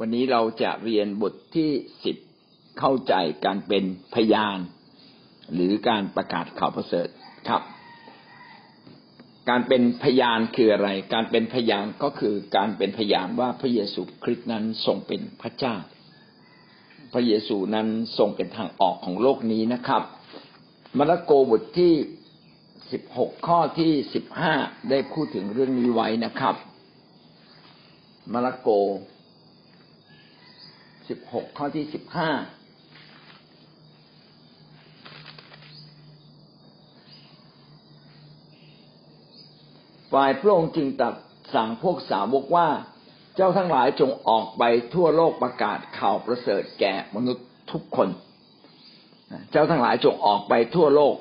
วันนี้เราจะเรียนบทที่สิบเข้าใจการเป็นพยาน หรือการประกาศข่าวประเสริฐครับ การเป็นพยานคืออะไร การเป็นพยานก็คือการเป็นพยานว่าพระเยซูคริสต์นั้นทรงเป็นพระเจ้า พระเยซูนั้นทรงเป็นทางออกของโลกนี้นะครับมาระโกบทที่สิบหกข้อที่สิบห้าได้พูดถึงเรื่องนี้ไว้นะครับมาระโก สิบหกข้อที่สิบห้าฝ่ายพระองค์จึงตัดสั่งพวกสาวกว่า เจ้าทั้งหลายจงออกไปทั่วโลกประกาศข่าวประเสริฐแก่มนุษย์ทุกคน เจ้าทั้งหลายจงออกไปทั่วโลก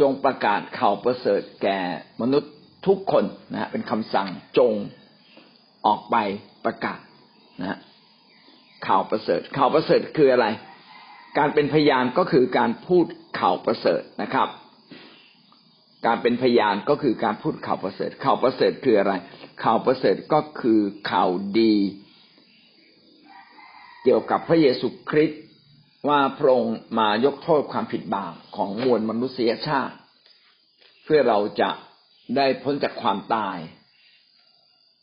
จงประกาศข่าวประเสริฐแก่มนุษย์ทุกคนนะฮะเป็นคำสั่งจงออกไปประกาศนะ ข่าวประเสริฐ ข่าวประเสริฐคืออะไร การเป็นพยานก็คือการพูดข่าวประเสริฐนะครับ การเป็นพยานก็คือการพูดข่าวประเสริฐ ข่าวประเสริฐคืออะไร ข่าวประเสริฐก็คือข่าวดี เกี่ยวกับพระเยซูคริสต์ว่าพระองค์มายกโทษความผิดบาปของมวลมนุษยชาติ เพื่อเราจะได้พ้นจากความตาย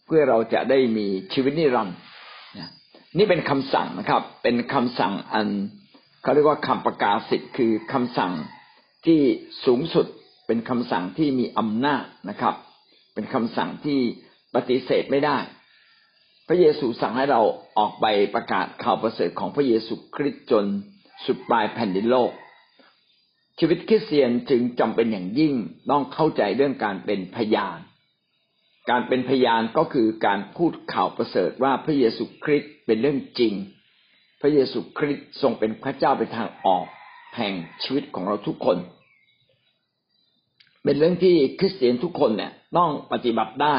เพื่อเราจะได้มีชีวิตนิรันดร์ นี่เป็นคำสั่งนะครับ เป็นคำสั่งอันเขาเรียกว่าคำประกาศสิทธิ์คือคำสั่งที่สูงสุดเป็นคำสั่งที่มีอำนาจนะครับ เป็นคำสั่งที่ปฏิเสธไม่ได้ พระเยซูสั่งให้เราออกไปประกาศข่าวประเสริฐของพระเยซูคริสต์จนสุดปลายแผ่นดินโลก ชีวิตคริสเตียนจึงจำเป็นอย่างยิ่งต้องเข้าใจเรื่องการเป็นพยาน การเป็นพยานก็คือการพูดข่าวประเสริฐว่าพระเยซูคริสต์เป็นเรื่องจริง พระเยซูคริสต์ทรงเป็นพระเจ้าเป็นทางออกแห่งชีวิตของเราทุกคน เป็นเรื่องที่คริสเตียนทุกคนเนี่ยต้องปฏิบัติได้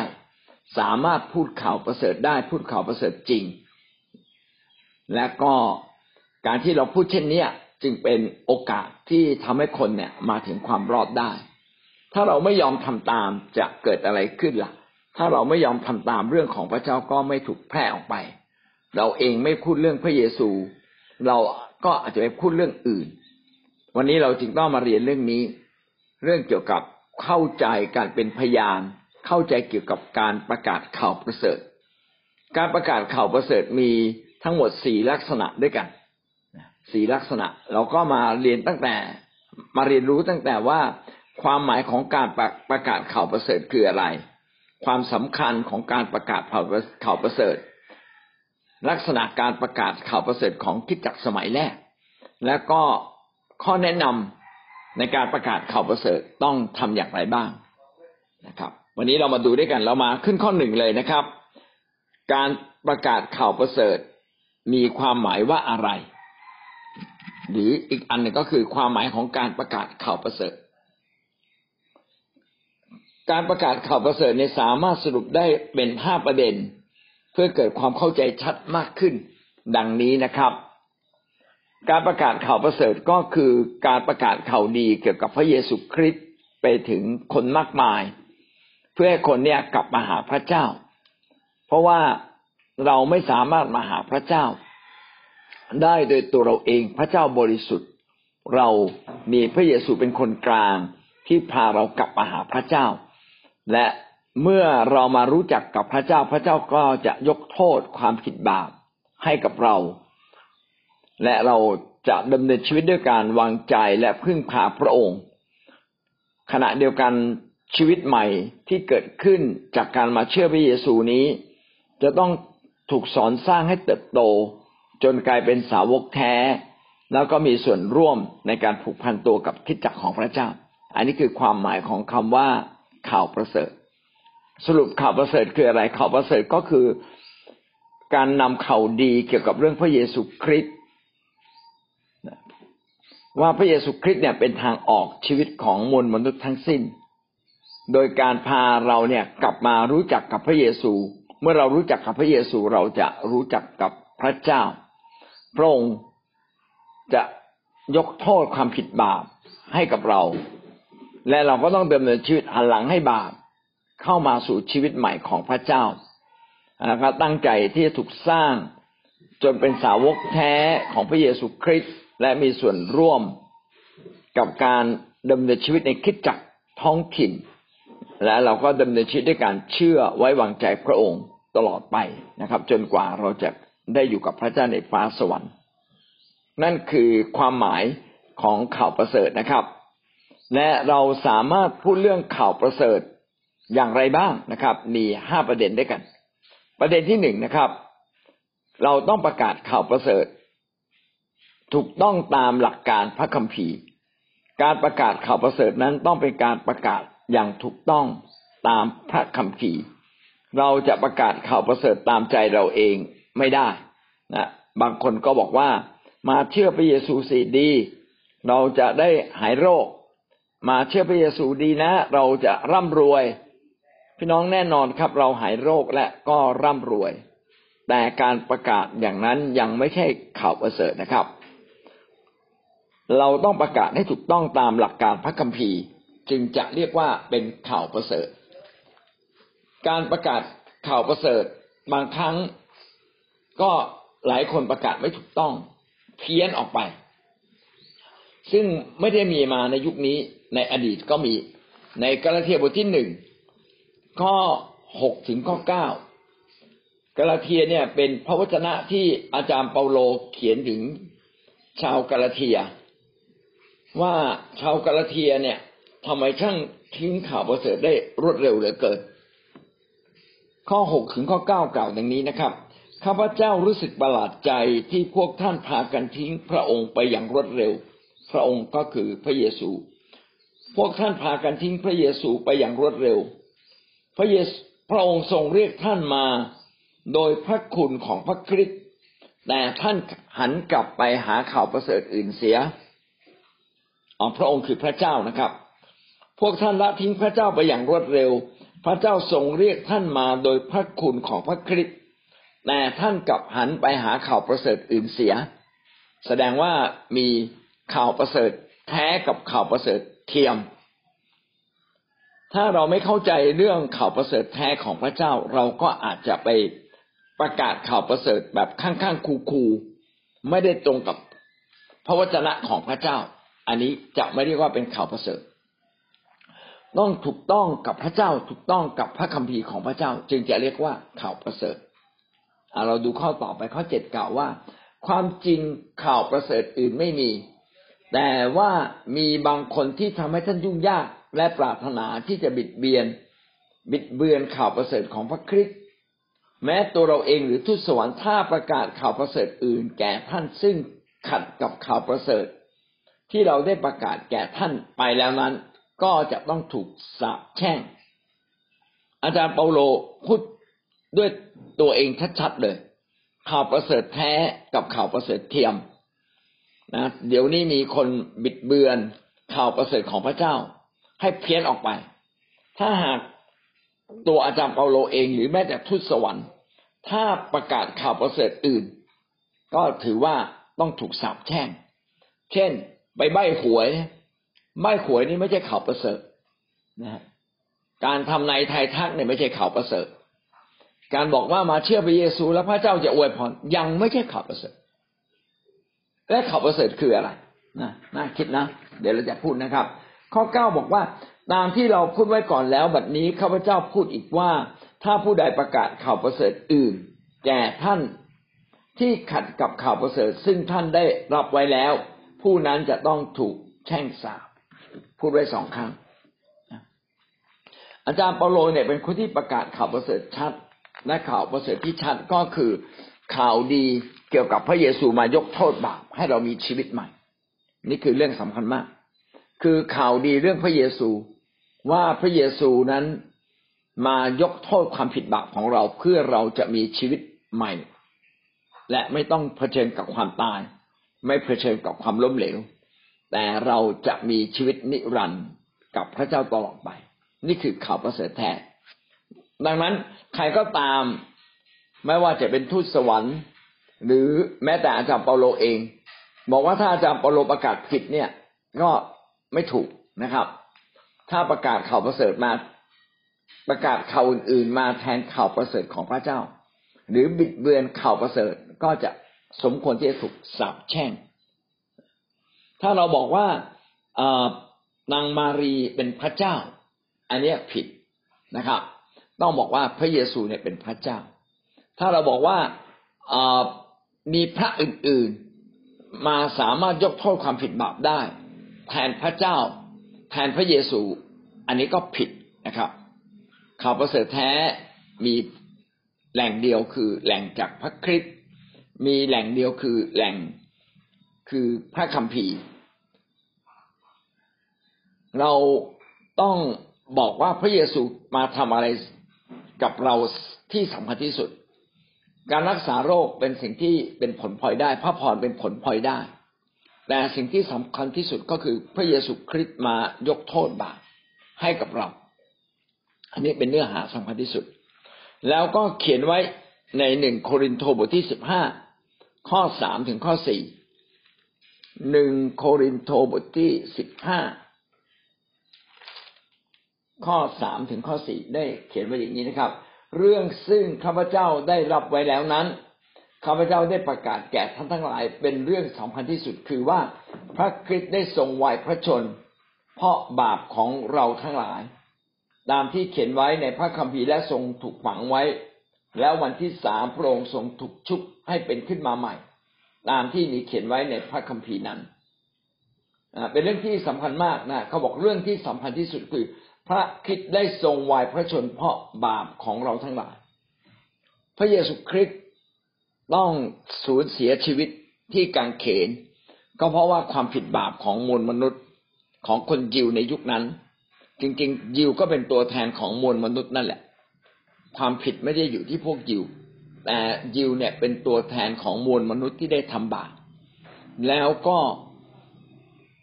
สามารถพูดข่าวประเสริฐได้พูดข่าวประเสริฐจริง และก็การที่เราพูดเช่นนี้จึงเป็นโอกาสที่ทำให้คนเนี่ยมาถึงความรอดได้ ถ้าเราไม่ยอมทำตามจะเกิดอะไรขึ้นละ่ะ ถ้าเราไม่ยอมทำตามเรื่องของพระเจ้าก็ไม่ถูกแพร่ออกไป เราเองไม่พูดเรื่องพระเยซู เราก็อาจจะไปพูดเรื่องอื่น วันนี้เราจึงต้องมาเรียนเรื่องนี้ เรื่องเกี่ยวกับเข้าใจการเป็นพยาน เข้าใจเกี่ยวกับการประกาศข่าวประเสริฐ การประกาศข่าวประเสริฐมีทั้งหมดสี่ลักษณะด้วยกันสี่ลักษณะ เราก็มาเรียนตั้งแต่มาเรียนรู้ตั้งแต่ว่าความหมายของการประกาศข่าวประเสริฐคืออะไร ความสำคัญของการประกาศข่าวประเสริฐ ลักษณะการประกาศข่าวประเสริฐของคิดจักสมัยแรก และก็ข้อแนะนำในการประกาศข่าวประเสริฐต้องทำอย่างไรบ้างนะครับ วันนี้เรามาดูด้วยกันเรามาขึ้นข้อหนึ่งเลยนะครับ การประกาศข่าวประเสริฐ มีความหมายว่าอะไร หรืออีกอันหนึ่งก็คือความหมายของการประกาศข่าวประเสริฐ การประกาศข่าวประเสริฐเนี่ยสามารถสรุปได้เป็นห้าประเด็น เพื่อเกิดความเข้าใจชัดมากขึ้น ดังนี้นะครับ การประกาศข่าวประเสริฐก็คือการประกาศข่าวดีเกี่ยวกับพระเยซูคริสต์ไปถึงคนมากมาย เพื่อให้คนเนี่ยกลับมาหาพระเจ้า เพราะว่าเราไม่สามารถมาหาพระเจ้า ได้โดยตัวเราเองพระเจ้าบริสุทธิ์ เรามีพระเยซูเป็นคนกลางที่พาเรากลับมาหาพระเจ้า และเมื่อเรามารู้จักกับพระเจ้าพระเจ้าก็จะยกโทษความผิดบาปให้กับเรา และเราจะดำเนินชีวิตด้วยการวางใจและพึ่งพาพระองค์ ขณะเดียวกันชีวิตใหม่ที่เกิดขึ้นจากการมาเชื่อพระเยซูนี้ จะต้องถูกสอนสร้างให้เติบโต จนกลายเป็นสาวกแท้ แล้วก็มีส่วนร่วมในการผูกพันตัวกับคิดจักของพระเจ้า อันนี้คือความหมายของคำว่า ข่าวประเสริฐ สรุปข่าวประเสริฐคืออะไรข่าวประเสริฐก็คือ การนำข่าวดีเกี่ยวกับเรื่องพระเยซูคริสต์ว่าพระเยซูคริสต์เนี่ยเป็นทางออกชีวิตของมวลมนุษย์ทั้งสิ้น โดยการพาเราเนี่ยกลับมารู้จักกับพระเยซู เมื่อเรารู้จักกับพระเยซูเราจะรู้จักกับพระเจ้า พระองค์จะยกโทษความผิดบาปให้กับเรา และเราก็ต้องดำเนินชีวิตหันหลังให้บาปเข้ามาสู่ชีวิตใหม่ของพระเจ้าแล้วก็ตั้งใจที่จะถูกสร้างจนเป็นสาวกแท้ของพระเยซูคริสต์และมีส่วนร่วมกับการดำเนินชีวิตในคริสตจักรท้องถิ่น และเราก็ดำเนินชีวิตด้วยการเชื่อไว้วางใจพระองค์ตลอดไปนะครับ จนกว่าเราจะได้อยู่กับพระเจ้าในฟ้าสวรรค์ นั่นคือความหมายของข่าวประเสริฐนะครับ และเราสามารถพูดเรื่องข่าวประเสริฐอย่างไรบ้างนะครับ มีห้าประเด็นด้วยกัน ประเด็นที่หนึ่งนะครับ เราต้องประกาศข่าวประเสริฐ ถูกต้องตามหลักการพระคัมภีร์ การประกาศข่าวประเสริฐนั้นต้องเป็นการประกาศอย่างถูกต้องตามพระคัมภีร์ เราจะประกาศข่าวประเสริฐตามใจเราเองไม่ได้นะบางคนก็บอกว่ามาเชื่อพระเยซูสิดี เราจะได้หายโรค มาเชื่อพระเยซูดีนะ เราจะร่ำรวย พี่น้องแน่นอนครับ เราหายโรคและก็ร่ำรวย แต่การประกาศอย่างนั้นยังไม่ใช่ข่าวประเสริฐนะครับ เราต้องประกาศให้ถูกต้องตามหลักการพระคัมภีร์ จึงจะเรียกว่าเป็นข่าวประเสริฐ การประกาศข่าวประเสริฐ บางครั้งก็หลายคนประกาศไม่ถูกต้องเพี้ยนออกไป ซึ่งไม่ได้มีมาในยุคนี้ ในอดีตก็มีในกาลาเทียบทที่หนึ่งข้อหกถึงข้อเก้ากาลาเทียเนี่ยเป็นพระวจนะที่อาจารย์เปาโลเขียนถึงชาวกาลาเทีย ว่าชาวกาลาเทียเนี่ยทำไมช่างทิ้งข่าวประเสริฐได้รวดเร็วเหลือเกิน ข้อหกถึงข้อเก้ากล่าวอย่างนี้นะครับข้าพเจ้ารู้สึกประหลาดใจที่พวกท่านพากันทิ้งพระองค์ไปอย่างรวดเร็ว พระองค์ก็คือพระเยซู พวกท่านพากันทิ้งพระเยซูไปอย่างรวดเร็ว พระเยซูพระองค์ทรงเรียกท่านมาโดยพระคุณของพระคริสต์แต่ท่านหันกลับไปหาข่าวประเสริฐอื่นเสียอ๋อพระองค์คือพระเจ้านะครับ พวกท่านละทิ้งพระเจ้าไปอย่างรวดเร็ว พระเจ้าทรงเรียกท่านมาโดยพระคุณของพระคริสต์แต่ท่านกลับหันไปหาข่าวประเสริฐอื่นเสีย แสดงว่ามีข่าวประเสริฐแท้กับข่าวประเสริฐ เทียม ถ้าเราไม่เข้าใจเรื่องข่าวประเสริฐแท้ของพระเจ้า เราก็อาจจะไปประกาศข่าวประเสริฐแบบข้างๆคูๆไม่ได้ตรงกับพระวจนะของพระเจ้า อันนี้จะไม่เรียกว่าเป็นข่าวประเสริฐ ต้องถูกต้องกับพระเจ้าถูกต้องกับพระคัมภีร์ของพระเจ้า จึงจะเรียกว่าข่าวประเสริฐเราดูข้อต่อไปข้อเจ็ดกล่าวว่า ความจริงข่าวประเสริฐอื่นไม่มี แต่ว่ามีบางคนที่ทำให้ท่านยุ่งยากและปรารถนาที่จะบิดเบียน บิดเบือนข่าวประเสริฐของพระคริสต์แม้ตัวเราเองหรือทูตสวรรค์ถ้าประกาศข่าวประเสริฐอื่น แก่ท่านซึ่งขัดกับข่าวประเสริฐ ที่เราได้ประกาศแก่ท่านไปแล้วนั้น ก็จะต้องถูกสาปแช่ง อาจารย์เปาโลพูดด้วยตัวเองชัดๆเลย ข่าวประเสริฐแท้กับข่าวประเสริฐเทียม นะเดี๋ยวนี้มีคนบิดเบือนข่าวประเสริฐของพระเจ้า ให้เพี้ยนออกไป ถ้าหากตัวอาจารย์เปาโลเองหรือแม้แต่ทูตสวรรค์ ถ้าประกาศข่าวประเสริฐอื่น ก็ถือว่าต้องถูกสาปแช่ง เช่น ไปใบ้หวย ใบ้หวยนี่ไม่ใช่ข่าวประเสริฐนะการทำนายทายทักเนี่ยไม่ใช่ข่าวประเสริฐ การบอกว่ามาเชื่อพระเยซูแล้วพระเจ้าจะอวยพรยังไม่ใช่ข่าวประเสริฐ และข่าวประเสริฐคืออะไรนะน่าคิดนะ เดี๋ยวเราจะพูดนะครับ ข้อเก้าบอกว่า ตามที่เราพูดไว้ก่อนแล้วบัดนี้ข้าพเจ้าพูดอีกว่า ถ้าผู้ใดประกาศข่าวประเสริฐอื่น แก่ท่านที่ขัดกับข่าวประเสริฐ ซึ่งท่านได้รับไว้แล้ว ผู้นั้นจะต้องถูกแช่งสาปพูดไว้สองครั้งอาจารย์เปาโลเนี่ยเป็นคนที่ประกาศข่าวประเสริฐชัดและข่าวประเสริฐที่ชัดก็คือข่าวดี เกี่ยวกับพระเยซูมายกโทษบาปให้เรามีชีวิตใหม่ นี่คือเรื่องสำคัญมาก คือข่าวดีเรื่องพระเยซูว่าพระเยซูนั้นมายกโทษความผิดบาปของเราเพื่อเราจะมีชีวิตใหม่ และไม่ต้องเผชิญกับความตาย ไม่เผชิญกับความล้มเหลว แต่เราจะมีชีวิตนิรันดร์กับพระเจ้าตลอดไป นี่คือข่าวประเสริฐแท้ดังนั้นใครก็ตามไม่ว่าจะเป็นทูตสวรรค์ หรือแม้แต่อาจารย์เปาโลเอง บอกว่าถ้าอาจารย์เปาโลประกาศผิดเนี่ย ก็ไม่ถูกนะครับ ถ้าประกาศข่าวประเสริฐมา ประกาศข่าวอื่นๆ มาแทนข่าวประเสริฐของพระเจ้า หรือบิดเบือนข่าวประเสริฐก็จะสมควรที่จะถูกสาปแช่ง ถ้าเราบอกว่านางมารีเป็นพระเจ้า อันนี้ผิดนะครับ ต้องบอกว่าพระเยซูเนี่ยเป็นพระเจ้า ถ้าเราบอกว่า มีพระอื่นๆ มาสามารถยกโทษความผิดบาปได้ แทนพระเจ้า แทนพระเยซู อันนี้ก็ผิดนะครับ ข่าวประเสริฐแท้มีแหล่งเดียวคือแหล่งจากพระคริสต์มีแหล่งเดียวคือแหล่งคือพระคัมภีร์ เราต้องบอกว่าพระเยซูมาทำอะไรกับเราที่สำคัญที่สุด การรักษาโรคเป็นสิ่งที่เป็นผลพลอยได้ พระพรเป็นผลพลอยได้ แต่สิ่งที่สำคัญที่สุดก็คือพระเยซูคริสต์มายกโทษบาปให้กับเรา อันนี้เป็นเนื้อหาสำคัญที่สุด แล้วก็เขียนไว้ในหนึ่งโครินโตบทที่สิบห้าข้อสามถึงข้อสี่หนึ่งโครินโตบทที่สิบห้าข้อสามถึงข้อสี่ได้เขียนไว้อย่างนี้นะครับ เรื่องซึ่งข้าพเจ้าได้รับไว้แล้วนั้นข้าพเจ้าได้ประกาศแก่ท่านทั้งหลายเป็นเรื่องสำคัญที่สุดคือว่าพระคริสต์ได้ทรงวายพระชน เพราะบาปของเราทั้งหลาย ตามที่เขียนไว้ในพระคัมภีร์และทรงถูกฝังไว้ แล้ววันที่สามพระองค์ทรงถูกชุบให้เป็นขึ้นมาใหม่ ตามที่มีเขียนไว้ในพระคัมภีร์นั้นเป็นเรื่องที่สำคัญมากนะเขาบอกเรื่องที่สำคัญที่สุดคือ พระคิดได้ทรงวายพระชนเพราะบาปของเราทั้งหลาย พระเยซูคริสต์ต้องสูญเสียชีวิตที่กางเขน ก็เพราะว่าความผิดบาปของมวลมนุษย์ของคนยิวในยุคนั้น จริงๆ ยิวก็เป็นตัวแทนของมวลมนุษย์นั่นแหละ ความผิดไม่ได้อยู่ที่พวกยิว แต่ยิวเนี่ยเป็นตัวแทนของมวลมนุษย์ที่ได้ทำบาปแล้วก็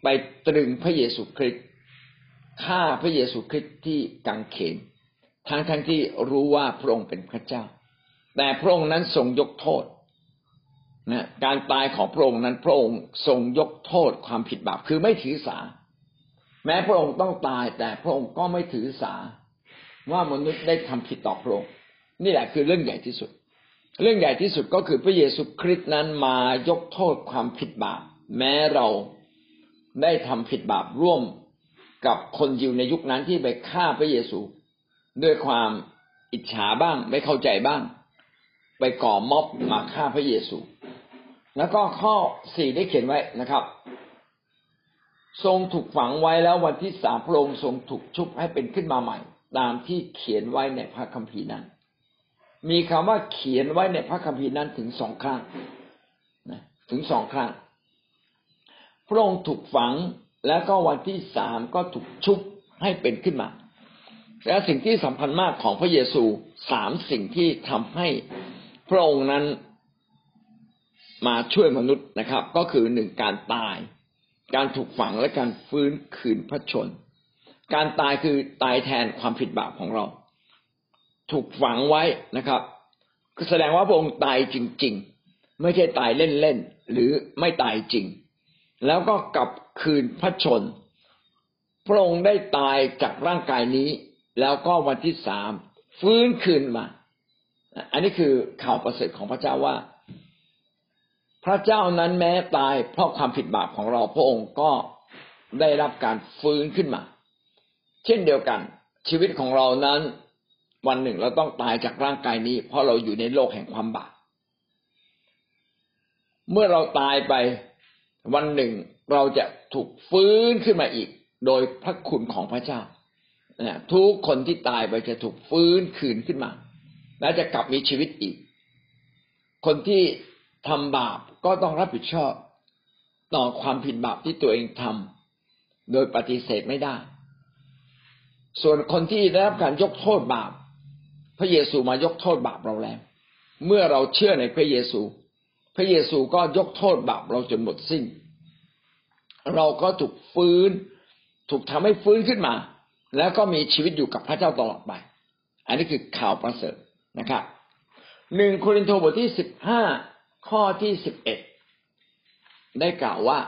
ไปตรึงพระเยซูคริสต์ ฆ่าพระเยซูคริสต์ที่กังเขนทั้งทั้งที่รู้ว่าพระองค์เป็นพระเจ้า แต่พระองค์นั้นทรงยกโทษนะการตายของพระองค์นั้นพระองค์ทรงยกโทษความผิดบาปคือไม่ถือสา แม้พระองค์ต้องตายแต่พระองค์ก็ไม่ถือสา ว่ามนุษย์ได้ทำผิดต่อพระองค์ นี่แหละคือเรื่องใหญ่ที่สุด เรื่องใหญ่ที่สุดก็คือพระเยซูคริสต์นั้นมายกโทษความผิดบาปแม้เราได้ทำผิดบาปร่วม กับคนยิวในยุคนั้นที่ไปฆ่าพระเยซู ด้วยความอิจฉาบ้าง ไม่เข้าใจบ้าง ไปก่อม็อบมาฆ่าพระเยซู แล้วก็ข้อสี่ได้เขียนไว้นะครับ ทรงถูกฝังไว้แล้ววันที่สามพระองค์ทรงถูกชุบให้เป็นขึ้นมาใหม่ ตามที่เขียนไว้ในพระคัมภีร์นั้น มีคำว่าเขียนไว้ในพระคัมภีร์นั้นถึงสองครั้งถึงสองครั้งพระองค์ถูกฝัง แล้วก็วันที่สามก็ถูกชุบให้เป็นขึ้นมา และสิ่งที่สำคัญมากของพระเยซูสามสิ่งที่ทำให้พระองค์นั้นมาช่วยมนุษย์นะครับ ก็คือหนึ่งการตาย การถูกฝังและการฟื้นคืนพระชน การตายคือตายแทนความผิดบาปของเรา ถูกฝังไว้นะครับก็แสดงว่าพระองค์ตายจริง ๆ ไม่ใช่ตายเล่นๆหรือไม่ตายจริง แล้วก็กลับ คืนพระชน พระองค์ได้ตายจากร่างกายนี้ แล้วก็วันที่สามฟื้นคืนมา อันนี้คือข่าวประเสริฐของพระเจ้าว่า พระเจ้านั้นแม้ตายเพราะความผิดบาปของเรา พระองค์ก็ได้รับการฟื้นขึ้นมา เช่นเดียวกัน ชีวิตของเรานั้น วันหนึ่งเราต้องตายจากร่างกายนี้ เพราะเราอยู่ในโลกแห่งความบาปเมื่อเราตายไป วันหนึ่งเราจะถูกฟื้นขึ้นมาอีก โดยพระคุณของพระเจ้าทุกคนที่ตายไปจะถูกฟื้นคืนขึ้นมา และจะกลับมีชีวิตอีก คนที่ทำบาปก็ต้องรับผิดชอบ ต่อความผิดบาปที่ตัวเองทำโดยปฏิเสธไม่ได้ ส่วนคนที่ได้รับการยกโทษบาป พระเยซูมายกโทษบาปเราแล้ว เมื่อเราเชื่อในพระเยซู พระเยซูก็ยกโทษบาปเราจนหมดสิ้น เราก็ถูกฟื้น ถูกทำให้ฟื้นขึ้นมา แล้วก็มีชีวิตอยู่กับพระเจ้าตลอดไป อันนี้คือข่าวประเสริฐนะครับหนึ่งโครินธ์บทที่สิบห้าข้อที่สิบเอ็ดได้กล่าวว่า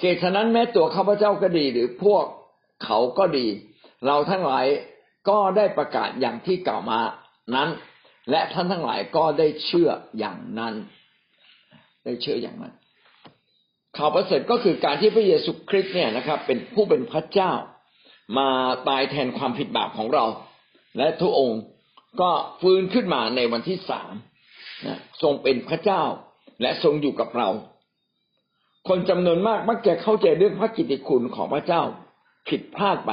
เหตุฉะนั้นแม้ตัวข้าพเจ้าก็ดี หรือพวกเขาก็ดี เราทั้งหลายก็ได้ประกาศอย่างที่กล่าวมานั้น และท่านทั้งหลายก็ได้เชื่ออย่างนั้น ได้เชื่ออย่างนั้น ข่าวประเสริฐก็คือการที่พระเยซูคริสต์เนี่ยนะครับ เป็นผู้เป็นพระเจ้า มาตายแทนความผิดบาปของเรา และทุกองค์ก็ฟื้นขึ้นมาในวันที่สามนะทรงเป็นพระเจ้า และทรงอยู่กับเรา คนจำนวนมากมักจะเข้าใจเรื่องพระกิตติคุณของพระเจ้าผิดพลาดไป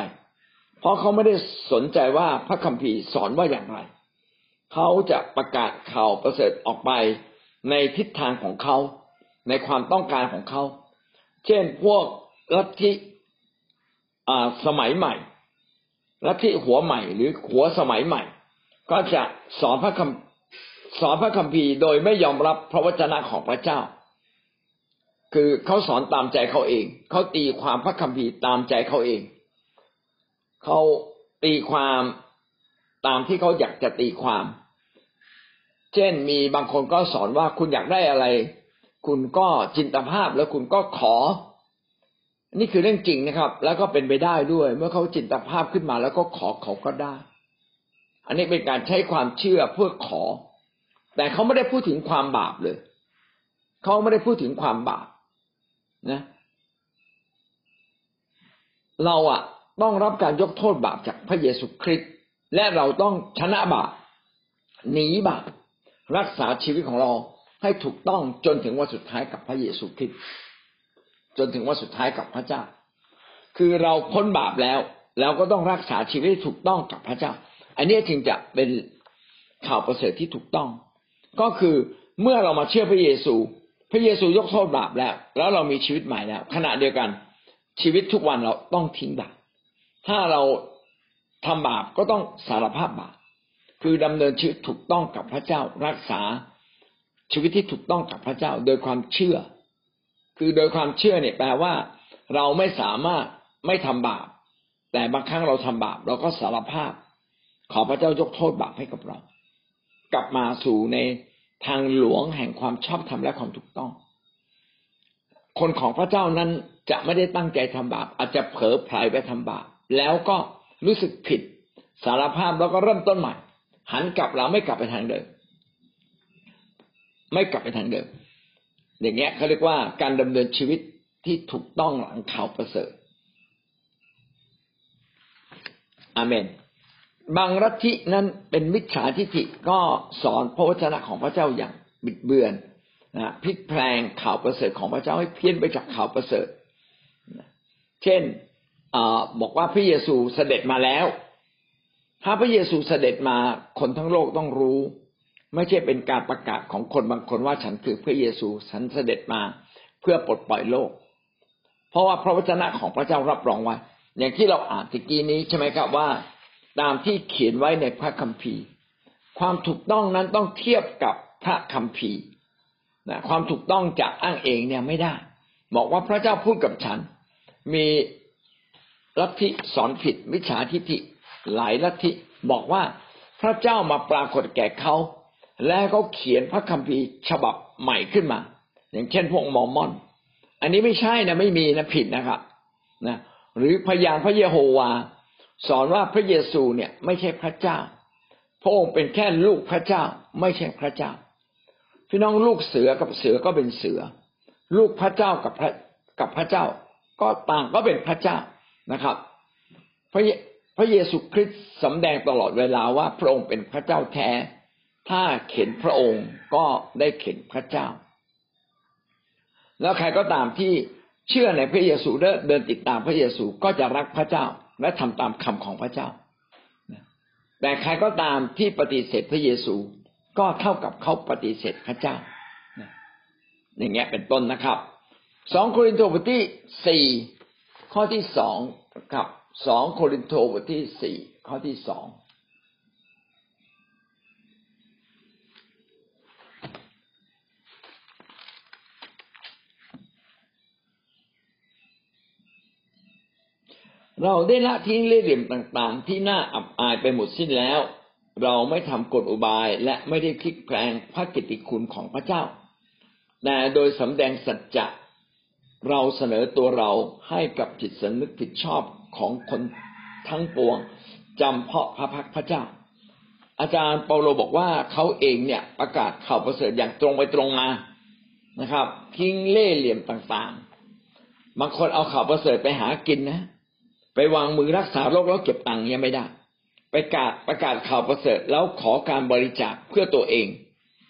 เพราะเขาไม่ได้สนใจว่าพระคัมภีร์สอนว่าอย่างไร เขาจะประกาศข่าวประเสริฐออกไปในทิศทางของเขา ในความต้องการของเขา เช่นพวกลัทธิสมัยใหม่ลัทธิหัวใหม่หรือหัวสมัยใหม่ ก็จะสอนพระคำสอนพระคัมภีร์โดยไม่ยอมรับพระวจนะของพระเจ้า คือเขาสอนตามใจเขาเอง เขาตีความพระคัมภีร์ตามใจเขาเอง เขาตีความ ตามที่เขาอยากจะตีความ เช่นมีบางคนก็สอนว่าคุณอยากได้อะไร คุณก็จินตภาพแล้วคุณก็ขอ นี่คือเรื่องจริงนะครับ แล้วก็เป็นไปได้ด้วย เมื่อเขาจินตภาพขึ้นมา แล้วก็ขอเขาก็ได้ อันนี้เป็นการใช้ความเชื่อเพื่อขอ แต่เขาไม่ได้พูดถึงความบาปเลย เขาไม่ได้พูดถึงความบาปนะ เราอะต้องรับการยกโทษบาปจากพระเยซูคริสต์ และเราต้องชนะบาปหนีบาปรักษาชีวิตของเราให้ถูกต้องจนถึงวันสุดท้ายกับพระเยซูคริสต์จนถึงวันสุดท้ายกับพระเจ้า คือเราพ้นบาปแล้วแล้วก็ต้องรักษาชีวิตถูกต้องกับพระเจ้า อันนี้จึงจะเป็นข่าวประเสริฐที่ถูกต้อง ก็คือเมื่อเรามาเชื่อพระเยซู พระเยซูยกโทษบาปแล้ว แล้วเรามีชีวิตใหม่แล้วขณะเดียวกันชีวิตทุกวันเราต้องทิ้งบาปถ้าเรา ทำบาปก็ต้องสารภาพบาปคือดำเนินชีวิตถูกต้องกับพระเจ้ารักษาชีวิตที่ถูกต้องกับพระเจ้า โดยความเชื่อ คือโดยความเชื่อเนี่ยแปลว่า เราไม่สามารถไม่ทำบาป แต่บางครั้งเราทำบาป เราก็สารภาพ ขอพระเจ้ายกโทษบาปให้กับเรา กลับมาสู่ในทางหลวงแห่งความชอบธรรมและความถูกต้อง คนของพระเจ้านั้นจะไม่ได้ตั้งใจทำบาป อาจจะเผลอไผลไปทำบาป แล้วก็ รู้สึกผิดสารภาพแล้วก็เริ่มต้นใหม่ หันกลับเราไม่กลับไปทางเดิม ไม่กลับไปทางเดิม อย่างเงี้ยเขาเรียกว่าการดำเนินชีวิตที่ถูกต้องหลังข่าวประเสริฐอาเมน บางรัฐินั้นเป็นมิจฉาทิฏฐิก็สอนพระวจนะของพระเจ้าอย่างบิดเบือนนะพลิกแพลงข่าวประเสริฐของพระเจ้าให้เพี้ยนไปจากข่าวประเสริฐ เช่น บอกว่าพระเยซูเสด็จมาแล้ว ถ้าพระเยซูเสด็จมาคนทั้งโลกต้องรู้ ไม่ใช่เป็นการประกาศของคนบางคนว่าฉันคือพระเยซูฉันเสด็จมาเพื่อปลดปล่อยโลก เพราะว่าพระวจนะของพระเจ้ารับรองไว้อย่างที่เราอ่านตะกี้นี้ใช่ไหมครับว่า ตามที่เขียนไว้ในพระคัมภีร์ ความถูกต้องนั้นต้องเทียบกับพระคัมภีร์นะความถูกต้องจะอ้างเองเนี่ยไม่ได้ บอกว่าพระเจ้าพูดกับฉัน มี ลัทธิสอนผิดมิจฉาทิฏฐิหลายลัทธิบอกว่าพระเจ้ามาปรากฏแก่เขาและเขาเขียนพระคัมภีร์ฉบับใหม่ขึ้นมา อย่างเช่นพวกมอร์มอน อันนี้ไม่ใช่นะไม่มีนะผิดนะครับนะหรือพยานพระเยโฮวา สอนว่าพระเยซูเนี่ยไม่ใช่พระเจ้า พระองค์เป็นแค่ลูกพระเจ้า ไม่ใช่พระเจ้า พี่น้องลูกเสือกับเสือก็เป็นเสือ ลูกพระเจ้ากับพระกับพระเจ้า ก็ต่างก็เป็นพระเจ้า นะครับ พระพระเยซูคริสต์สำแดงตลอดเวลาว่าพระองค์เป็นพระเจ้าแท้ ถ้าเข็นพระองค์ก็ได้เข็นพระเจ้า แล้วใครก็ตามที่เชื่อในพระเยซูเดินติดตามพระเยซูก็จะรักพระเจ้าและทำตามคำของพระเจ้า แต่ใครก็ตามที่ปฏิเสธพระเยซูก็เท่ากับเขาปฏิเสธพระเจ้า อย่างเงี้ยเป็นต้นนะครับสองโครินธ์บทที่สี่ ข้อที่สองกับสองโครินโตบทที่สี่ข้อที่สองเราได้ละทิ้งเล่ห์เหลี่ยมต่างๆ ที่น่าอับอายไปหมดสิ้นแล้ว เราไม่ทำกฎอุบายและไม่ได้พลิกแปลงพระกิตติคุณของพระเจ้า แต่โดยสำแดงสัจจะ เราเสนอตัวเราให้กับจิตสำนึกผิดชอบของคนทั้งปวงจำเพาะพระพักพระเจ้า อาจารย์เปาโลบอกว่าเขาเองเนี่ยประกาศข่าวประเสริฐอย่างตรงไปตรงมานะครับ ทิ้งเล่เหลี่ยมต่างๆบางคนเอาข่าวประเสริฐไปหากินนะ ไปวางมือรักษาโรคแล้วเก็บตังค์เนี่ยไม่ได้ไปประกาศประกาศข่าวประเสริฐแล้วขอการบริจาคเพื่อตัวเอง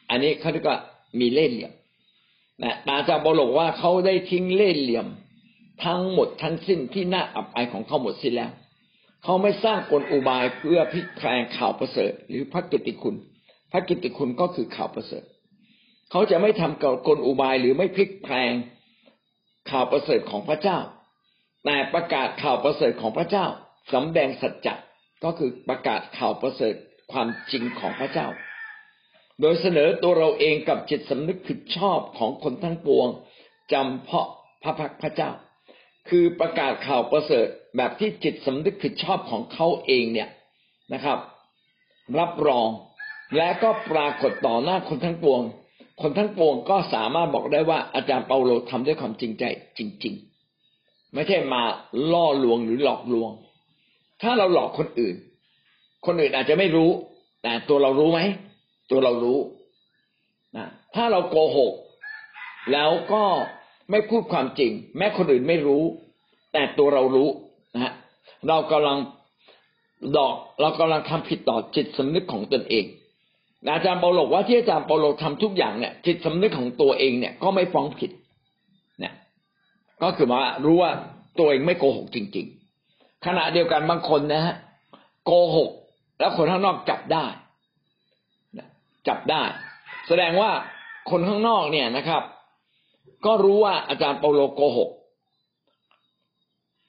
อันนี้เขาเรียกว่ามีเล่เหลี่ยม นะอาจารย์เปาโลบอกว่าเขาได้ทิ้งเล่ห์เหลี่ยม ทั้งหมดทั้งสิ้นที่น่าอับอายของเขาหมดสิ้นแล้ว เขาไม่สร้างกลอุบายเพื่อพลิกแพลงข่าวประเสริฐ หรือพระกิตติคุณ พระกิตติคุณก็คือข่าวประเสริฐ เขาจะไม่ทำกลอุบายหรือไม่พลิกแพลงข่าวประเสริฐของพระเจ้า แต่ประกาศข่าวประเสริฐของพระเจ้าสำแดงสัจจะก็คือประกาศข่าวประเสริฐความจริงของพระเจ้า โดยเสนอตัวเราเองกับจิตสำนึกผิดชอบของคนทั้งปวงจำเพาะพระพักพระเจ้า คือประกาศข่าวประเสริฐแบบที่จิตสำนึกผิดชอบของเขาเองเนี่ยนะครับ รับรองและก็ปรากฏต่อหน้าคนทั้งปวง คนทั้งปวงก็สามารถบอกได้ว่าอาจารย์เปาโลทำด้วยความจริงใจจริง ๆ ไม่ใช่มาล่อลวงหรือหลอกลวง ถ้าเราหลอกคนอื่น คนอื่นอาจจะไม่รู้ แต่ตัวเรารู้ไหม ตัวเรารู้นะถ้าเราโกหก แล้วก็ไม่พูดความจริง แม้คนอื่นไม่รู้ แต่ตัวเรารู้นะฮะเรากำลังดอก เรากำลังทำผิดต่อจิตสำนึกของตนเองอาจารย์เปาโลว่าที่อาจารย์เปาโลทำทุกอย่างเนี่ย จิตสำนึกของตัวเองเนี่ยก็ไม่ฟ้องผิดเนี่ยก็คือว่ารู้ว่าตัวเองไม่โกหกจริง ๆ ขณะเดียวกันบางคนนะฮะโกหก แล้วคนข้างนอกจับได้ จับได้ แสดงว่าคนข้างนอกเนี่ยนะครับ ก็รู้ว่าอาจารย์เปาโลโกหก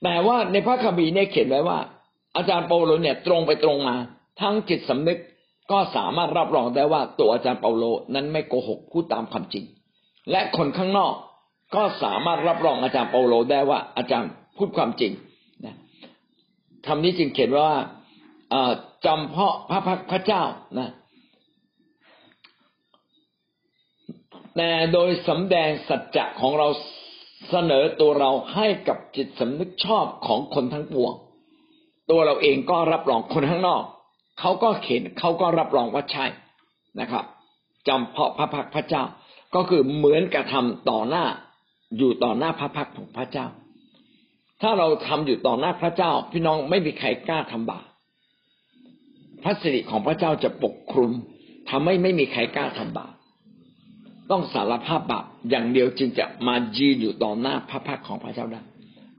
แต่ว่าในพระคัมภีร์เนี่ยเขียนไว้ว่า อาจารย์เปาโลเนี่ยตรงไปตรงมา ทั้งจิตสำนึกก็สามารถรับรองได้ว่าตัวอาจารย์เปาโลนั้นไม่โกหกพูดตามความจริง และคนข้างนอกก็สามารถรับรองอาจารย์เปาโลได้ว่าอาจารย์พูดความจริงนะคำนี้จึงเขียนว่าจำเพาะพระพักพระเจ้านะ แต่โดยสำแดงสัจจะของเราเสนอตัวเราให้กับจิตสำนึกชอบของคนทั้งปวง ตัวเราเองก็รับรองคนข้างนอก เขาก็เข็นเขาก็รับรองว่าใช่นะครับจำเพาะพระพักพระเจ้าก็คือเหมือนกระทำต่อหน้าอยู่ต่อหน้าพระพักของพระเจ้า ถ้าเราทำอยู่ต่อหน้าพระเจ้า พี่น้องไม่มีใครกล้าทำบาปพระสิริของพระเจ้าจะปกคลุมทำให้ไม่มีใครกล้าทำบาป ต้องสารภาพบาปอย่างเดียวจึงจะมายืนอยู่ต่อหน้าพระพักของพระเจ้าได้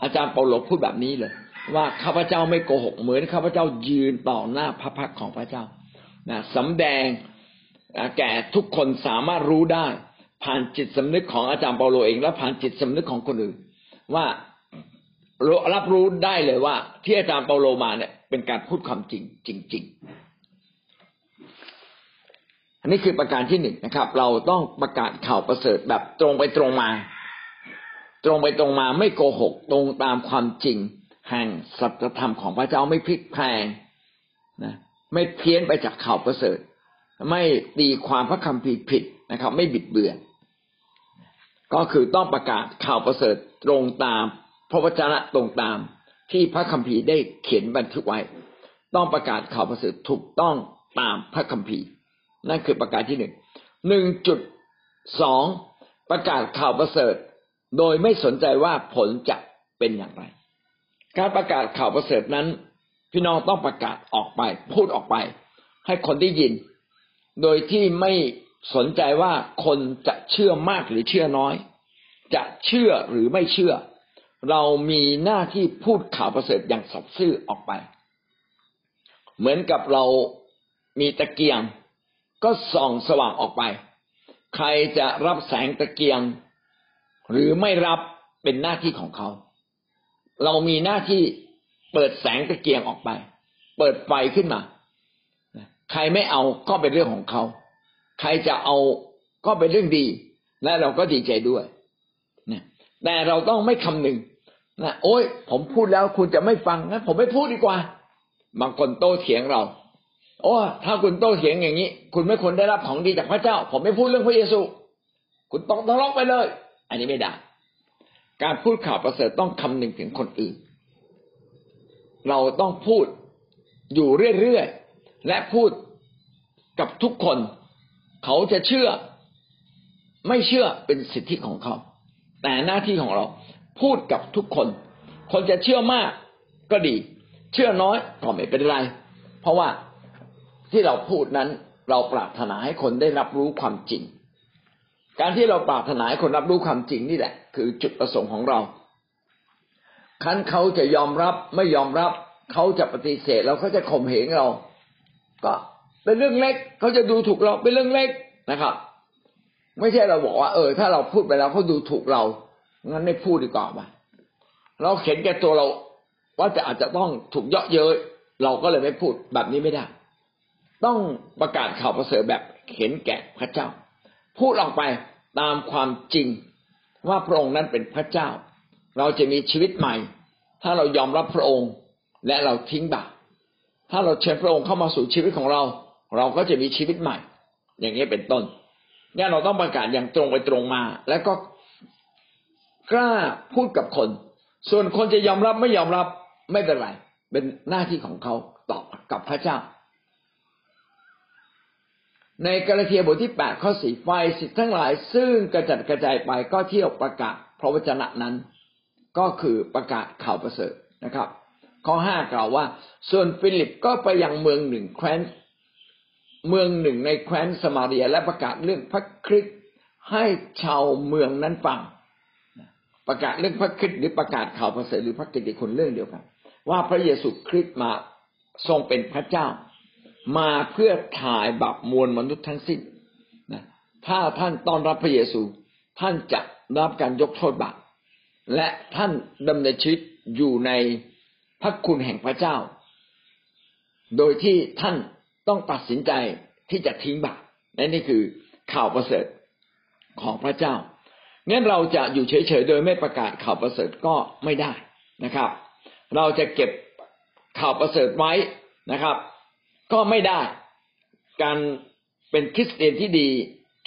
อาจารย์เปาโลพูดแบบนี้เลย ว่าข้าพเจ้าไม่โกหกเหมือนข้าพเจ้ายืนต่อหน้าพระพักของพระเจ้านะสำแดงแก่ทุกคนสามารถรู้ได้ ผ่านจิตสำนึกของอาจารย์เปาโลเอง และผ่านจิตสำนึกของคนอื่น ว่ารับรู้ได้เลยว่า ที่อาจารย์เปาโลมาเนี่ยเป็นการพูดความจริงจริง ๆ อันนี้คือประการที่หนึ่งนะครับ เราต้องประกาศข่าวประเสริฐแบบตรงไปตรงมา ตรงไปตรงมาไม่โกหกตรงตามความจริง แห่งสัจธรรมของพระเจ้าไม่พลิกแพลงนะไม่เพี้ยนไปจากข่าวประเสริฐ ไม่ตีความพระคำผิดผิดนะครับ ไม่บิดเบือน ก็คือต้องประกาศข่าวประเสริฐตรงตามพระวจนะตรงตามที่พระคัมภีร์ได้เขียนบันทึกไว้ ต้องประกาศข่าวประเสริฐถูกต้องตามพระคัมภีร์ นั่นคือประการที่หนึ่งหนึ่งจุดสองประกาศข่าวประเสริฐ โดยไม่สนใจว่าผลจะเป็นอย่างไร การประกาศข่าวประเสริฐนั้น พี่น้องต้องประกาศออกไป พูดออกไป ให้คนได้ยิน โดยที่ไม่สนใจว่าคนจะเชื่อมากหรือเชื่อน้อย จะเชื่อหรือไม่เชื่อ เรามีหน้าที่พูดข่าวประเสริฐอย่างสัตย์ซื่อออกไป เหมือนกับเรามีตะเกียง ก็ส่องสว่างออกไป ใครจะรับแสงตะเกียง หรือไม่รับเป็นหน้าที่ของเขา เรามีหน้าที่เปิดแสงตะเกียงออกไป เปิดไฟขึ้นมา ใครไม่เอาก็เป็นเรื่องของเขา ใครจะเอาก็เป็นเรื่องดี และเราก็ดีใจด้วยแต่เราต้องไม่คำนึงนะโอ้ยผมพูดแล้วคุณจะไม่ฟังงั้นผมไม่พูดดีกว่า บางคนโต้เถียงเรา โอ้ถ้าคุณโต้เถียงอย่างนี้ คุณไม่ควรได้รับของดีจากพระเจ้า ผมไม่พูดเรื่องพระเยซู คุณต้องทะเลาะไปเลย อันนี้ไม่ได้ การพูดข่าวประเสริฐต้องคำนึงถึงคนอื่น เราต้องพูดอยู่เรื่อยๆ และพูดกับทุกคน เขาจะเชื่อ ไม่เชื่อเป็นสิทธิของเขา แต่หน้าที่ของเราพูดกับทุกคน คนจะเชื่อมากก็ดี เชื่อน้อยก็ไม่เป็นไร เพราะว่า ที่เราพูดนั้นเราปรารถนาให้คนได้รับรู้ความจริง การที่เราปรารถนาให้คนรับรู้ความจริงนี่แหละ คือจุดประสงค์ของเราคันเขาจะยอมรับไม่ยอมรับเขาจะปฏิเสธแล้วเขาจะข่มเหงเรา ก็เป็นเรื่องเล็กเขาจะดูถูกเราเป็นเรื่องเล็กนะครับ ไม่ใช่เราบอกว่า เออ ถ้าเราพูดไปแล้วเขาดูถูกเรางั้นไม่พูดดีกว่าป่ะเราเข็นแก่ตัวเรา ว่าจะอาจจะต้องถูกเยาะเย้ยเราก็เลยไม่พูดแบบนี้ไม่ได้ ต้องประกาศข่าวประเสริฐแบบเข็นแก่พระเจ้า พูดออกไปตามความจริงว่าพระองค์นั้นเป็นพระเจ้า เราจะมีชีวิตใหม่ ถ้าเรายอมรับพระองค์และเราทิ้งบาปถ้าเราเชิญพระองค์เข้ามาสู่ชีวิตของเรา เราก็จะมีชีวิตใหม่ อย่างนี้เป็นต้นเนี่ยเราต้องประกาศอย่างตรงไปตรงมา แล้วก็กล้าพูดกับคน ส่วนคนจะยอมรับไม่ยอมรับไม่เป็นไร เป็นหน้าที่ของเขาตอบกับพระเจ้า ในกาลาเทียบทที่แปดข้อสี่ไฟสิทธิ์ทั้งหลาย ซึ่งกระจัดกระจายไปก็เที่ยวประกาศพระวจนะนั้น ก็คือประกาศข่าวประเสริฐนะครับ ข้อห้ากล่าวว่า ส่วนฟิลิปก็ไปยังเมืองหนึ่งแคว้นเมืองหนึ่งในแคว้นสมาเรียและประกาศเรื่องพระคริสต์ให้ชาวเมืองนั้นฟังประกาศเรื่องพระคริสต์หรือประกาศข่าวประเสริฐหรือพระกิตติคุณเรื่องเดียวกัน ว่าพระเยซูคริสต์มาทรงเป็นพระเจ้า มาเพื่อไถ่บาปมวลมนุษย์ทั้งสิ้นนะถ้าท่านต้อนรับพระเยซู ท่านจะรับการยกโทษบาปและท่านดำเนินชีวิตอยู่ในพระคุณแห่งพระเจ้า โดยที่ท่านต้องตัดสินใจที่จะทิ้งบาปและนี่คือข่าวประเสริฐของพระเจ้างั้นเราจะอยู่เฉยๆโดยไม่ประกาศข่าวประเสริฐก็ไม่ได้นะครับ เราจะเก็บข่าวประเสริฐไว้นะครับ ก็ไม่ได้ การเป็นคริสเตียนที่ดี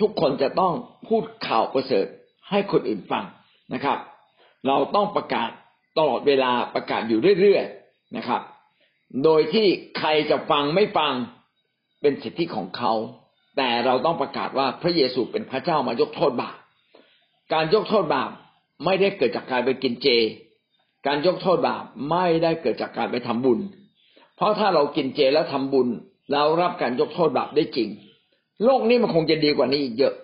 ทุกคนจะต้องพูดข่าวประเสริฐให้คนอื่นฟังนะครับ เราต้องประกาศตลอดเวลาประกาศอยู่เรื่อยๆนะครับ โดยที่ใครจะฟังไม่ฟังเป็นสิทธิของเขา แต่เราต้องประกาศว่าพระเยซูเป็นพระเจ้ามายกโทษบาป การยกโทษบาปไม่ได้เกิดจากการไปกินเจ การยกโทษบาปไม่ได้เกิดจากการไปทำบุญ เพราะถ้าเรากินเจแล้วทำบุญเรารับการยกโทษบาปได้จริง โลกนี้มันคงจะดีกว่านี้อีกเยอะ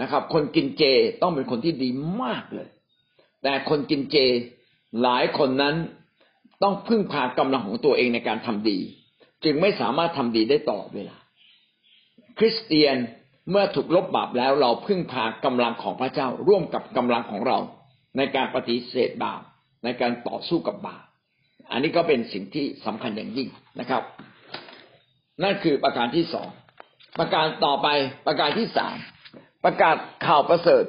นะครับ คนกินเจต้องเป็นคนที่ดีมากเลย แต่คนกินเจหลายคนนั้นต้องพึ่งพากำลังของตัวเองในการทำดี จึงไม่สามารถทำดีได้ตลอดเวลา คริสเตียนเมื่อถูกลบบาปแล้วเราพึ่งพากำลังของพระเจ้าร่วมกับกำลังของเรา ในการปฏิเสธบาปในการต่อสู้กับบาป อันนี้ก็เป็นสิ่งที่สำคัญอย่างยิ่งนะครับ นั่นคือประการที่สองประการต่อไปประการที่สามประกาศข่าวประเสริฐ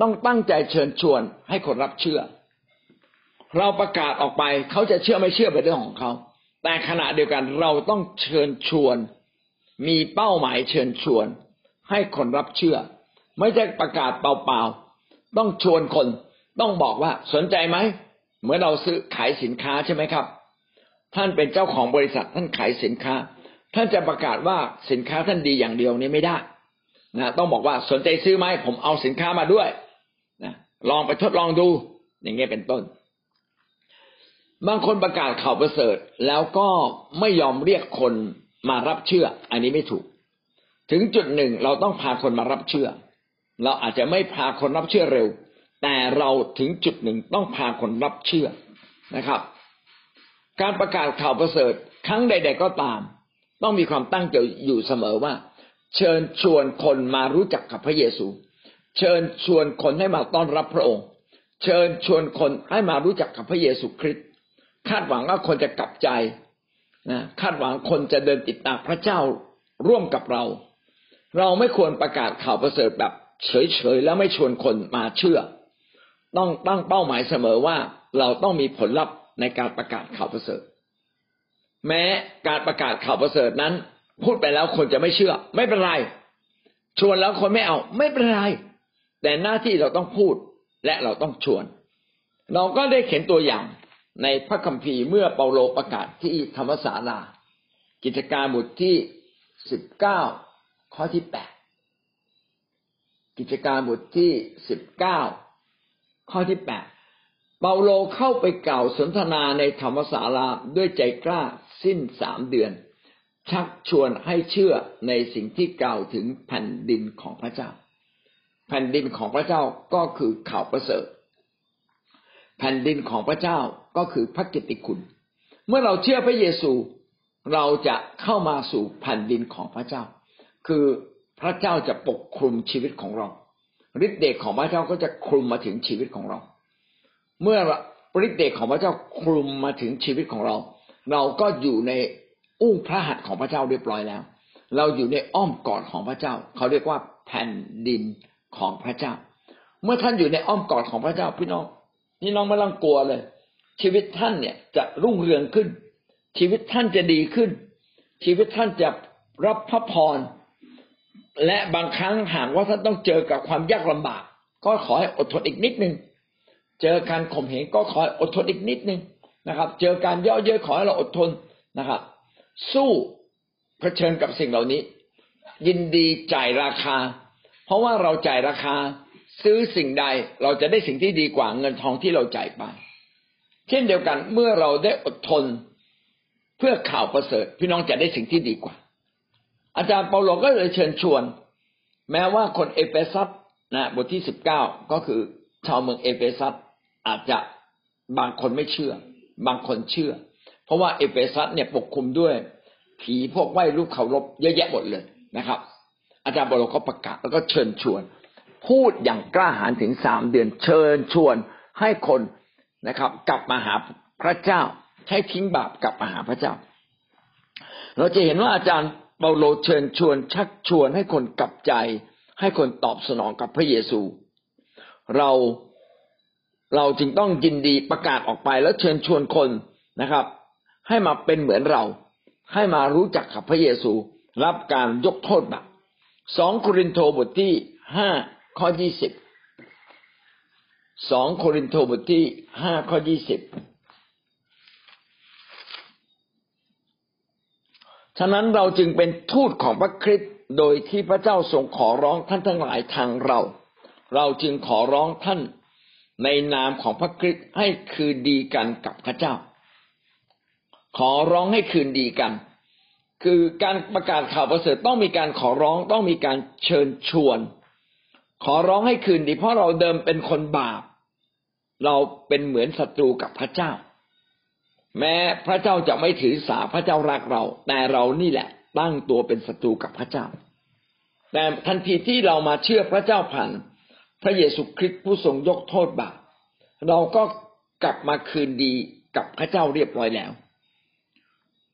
ต้องตั้งใจเชิญชวนให้คนรับเชื่อ เราประกาศออกไปเขาจะเชื่อไม่เชื่อเป็นเรื่องของเขา แต่ขณะเดียวกันเราต้องเชิญชวน มีเป้าหมายเชิญชวน ให้คนรับเชื่อ ไม่ใช่ประกาศเปล่าๆต้องชวนคน ต้องบอกว่าสนใจไหม เมื่อเราซื้อขายสินค้าใช่ไหมครับ ท่านเป็นเจ้าของบริษัทท่านขายสินค้า ท่านจะประกาศว่าสินค้าท่านดีอย่างเดียวนี้ไม่ได้นะต้องบอกว่าสนใจซื้อไหมผมเอาสินค้ามาด้วยนะลองไปทดลองดู อย่างเงี้ยเป็นต้น บางคนประกาศข่าวประเสริฐ แล้วก็ไม่ยอมเรียกคนมารับเชื่อ อันนี้ไม่ถูก ถึงจุดหนึ่งเราต้องพาคนมารับเชื่อ เราอาจจะไม่พาคนรับเชื่อเร็ว แต่เราถึงจุดหนึ่งต้องพาคนรับเชื่อนะครับ การประกาศข่าวประเสริฐครั้งใด ๆ ก็ตาม ต้องมีความตั้งใจอยู่เสมอว่า เชิญชวนคนมารู้จักกับพระเยซู เชิญชวนคนให้มาต้อนรับพระองค์ เชิญชวนคนให้มารู้จักกับพระเยซูคริสต์คาดหวังว่าคนจะกลับใจนะคาดหวังคนจะเดินติดตามพระเจ้าร่วมกับเรา เราไม่ควรประกาศข่าวประเสริฐแบบเฉยๆแล้วไม่ชวนคนมาเชื่อ ต้องตั้งเป้าหมายเสมอว่าเราต้องมีผลลัพธ์ในการประกาศข่าวประเสริฐ แม้การประกาศข่าวประเสริฐนั้น พูดไปแล้วคนจะไม่เชื่อ ไม่เป็นไร ชวนแล้วคนไม่เอา ไม่เป็นไร แต่หน้าที่เราต้องพูดและเราต้องชวน เราก็ได้เขียนตัวอย่างในพระคัมภีร์เมื่อเปาโลประกาศที่ธรรมศาลา กิจการบทที่สิบเก้าข้อที่แปดกิจการบทที่สิบเก้า ข้อที่แปดเปาโลเข้าไปกล่าวสนทนาในธรรมศาลาด้วยใจกล้าสิ้นสามเดือน ชักชวนให้เชื่อในสิ่งที่กล่าวถึงแผ่นดินของพระเจ้า แผ่นดินของพระเจ้าก็คือข่าวประเสริฐ แผ่นดินของพระเจ้าก็คือพระกิตติคุณ เมื่อเราเชื่อพระเยซูเราจะเข้ามาสู่แผ่นดินของพระเจ้า คือพระเจ้าจะปกคลุมชีวิตของเรา ฤทธิ์เดชของพระเจ้าก็จะคลุมมาถึงชีวิตของเรา เมื่อฤทธิ์เดชของพระเจ้าคลุมมาถึงชีวิตของเรา เราก็อยู่ในอุ้งพระหัตถ์ของพระเจ้าเรียบร้อยแล้ว เราอยู่ในอ้อมกอดของพระเจ้า เขาเรียกว่าแผ่นดินของพระเจ้า เมื่อท่านอยู่ในอ้อมกอดของพระเจ้าพี่น้องพี่น้องไม่ต้องกลัวเลย ชีวิตท่านเนี่ยจะรุ่งเรืองขึ้น ชีวิตท่านจะดีขึ้น ชีวิตท่านจะรับพระพร และบางครั้งหากว่าท่านต้องเจอกับความยากลำบาก ก็ขอให้อดทนอีกนิดนึง เจอการข่มเหงก็ขอให้อดทนอีกนิดนึงนะครับ เจอการย่อเย้ยขอให้เราอดทนนะครับ สู้เผชิญกับสิ่งเหล่านี้ ยินดีจ่ายราคา เพราะว่าเราจ่ายราคา ซื้อสิ่งใดเราจะได้สิ่งที่ดีกว่าเงินทองที่เราจ่ายไป เช่นเดียวกันเมื่อเราได้อดทน เพื่อข่าวประเสริฐพี่น้องจะได้สิ่งที่ดีกว่า อาจารย์เปาโลก็เลยเชิญชวน แม้ว่าคนเอเฟซัสนะบทที่สิบเก้าก็คือชาวเมืองเอเฟซัสอาจจะบางคนไม่เชื่อ บางคนเชื่อ เพราะว่าเอเฟซัสเนี่ยปกคลุมด้วย ผีพวกไหว้รูปเคารพเยอะแยะหมดเลยนะครับ อาจารย์เปาโลก็ประกาศแล้วก็เชิญชวน พูดอย่างกล้าหาญถึงสามเดือนเชิญชวนให้คนนะครับ กลับมาหาพระเจ้าให้ทิ้งบาปกลับมาหาพระเจ้า เราจะเห็นว่าอาจารย์ เปาโลเชิญชวนชักชวนให้คนกลับใจ ให้คนตอบสนองกับพระเยซู เราเราจึงต้องยินดีประกาศออกไปแล้วเชิญชวนคนนะครับ ให้มาเป็นเหมือนเรา ให้มารู้จักกับพระเยซู รับการยกโทษบาปสองโครินโตบทที่ห้าข้อยี่สิบสองโครินโตบทที่ห้าข้อยี่สิบ ฉะนั้นเราจึงเป็นทูตของพระคริสต์โดยที่พระเจ้าทรงขอร้องท่านทั้งหลายทางเรา เราจึงขอร้องท่านในนามของพระคริสต์ให้คืนดีกันกับพระเจ้า ขอร้องให้คืนดีกัน คือการประกาศข่าวประเสริฐต้องมีการขอร้องต้องมีการเชิญชวน ขอร้องให้คืนดี เพราะเราเดิมเป็นคนบาป เราเป็นเหมือนศัตรูกับพระเจ้า แม้พระเจ้าจะไม่ถือสาพระเจ้ารักเรา แต่เรานี่แหละ ตั้งตัวเป็นศัตรูกับพระเจ้า แต่ทันทีที่เรามาเชื่อพระเจ้าผ่านพระเยซูคริสต์ผู้ทรงยกโทษบาปเราก็กลับมาคืนดีกับพระเจ้าเรียบร้อยแล้ว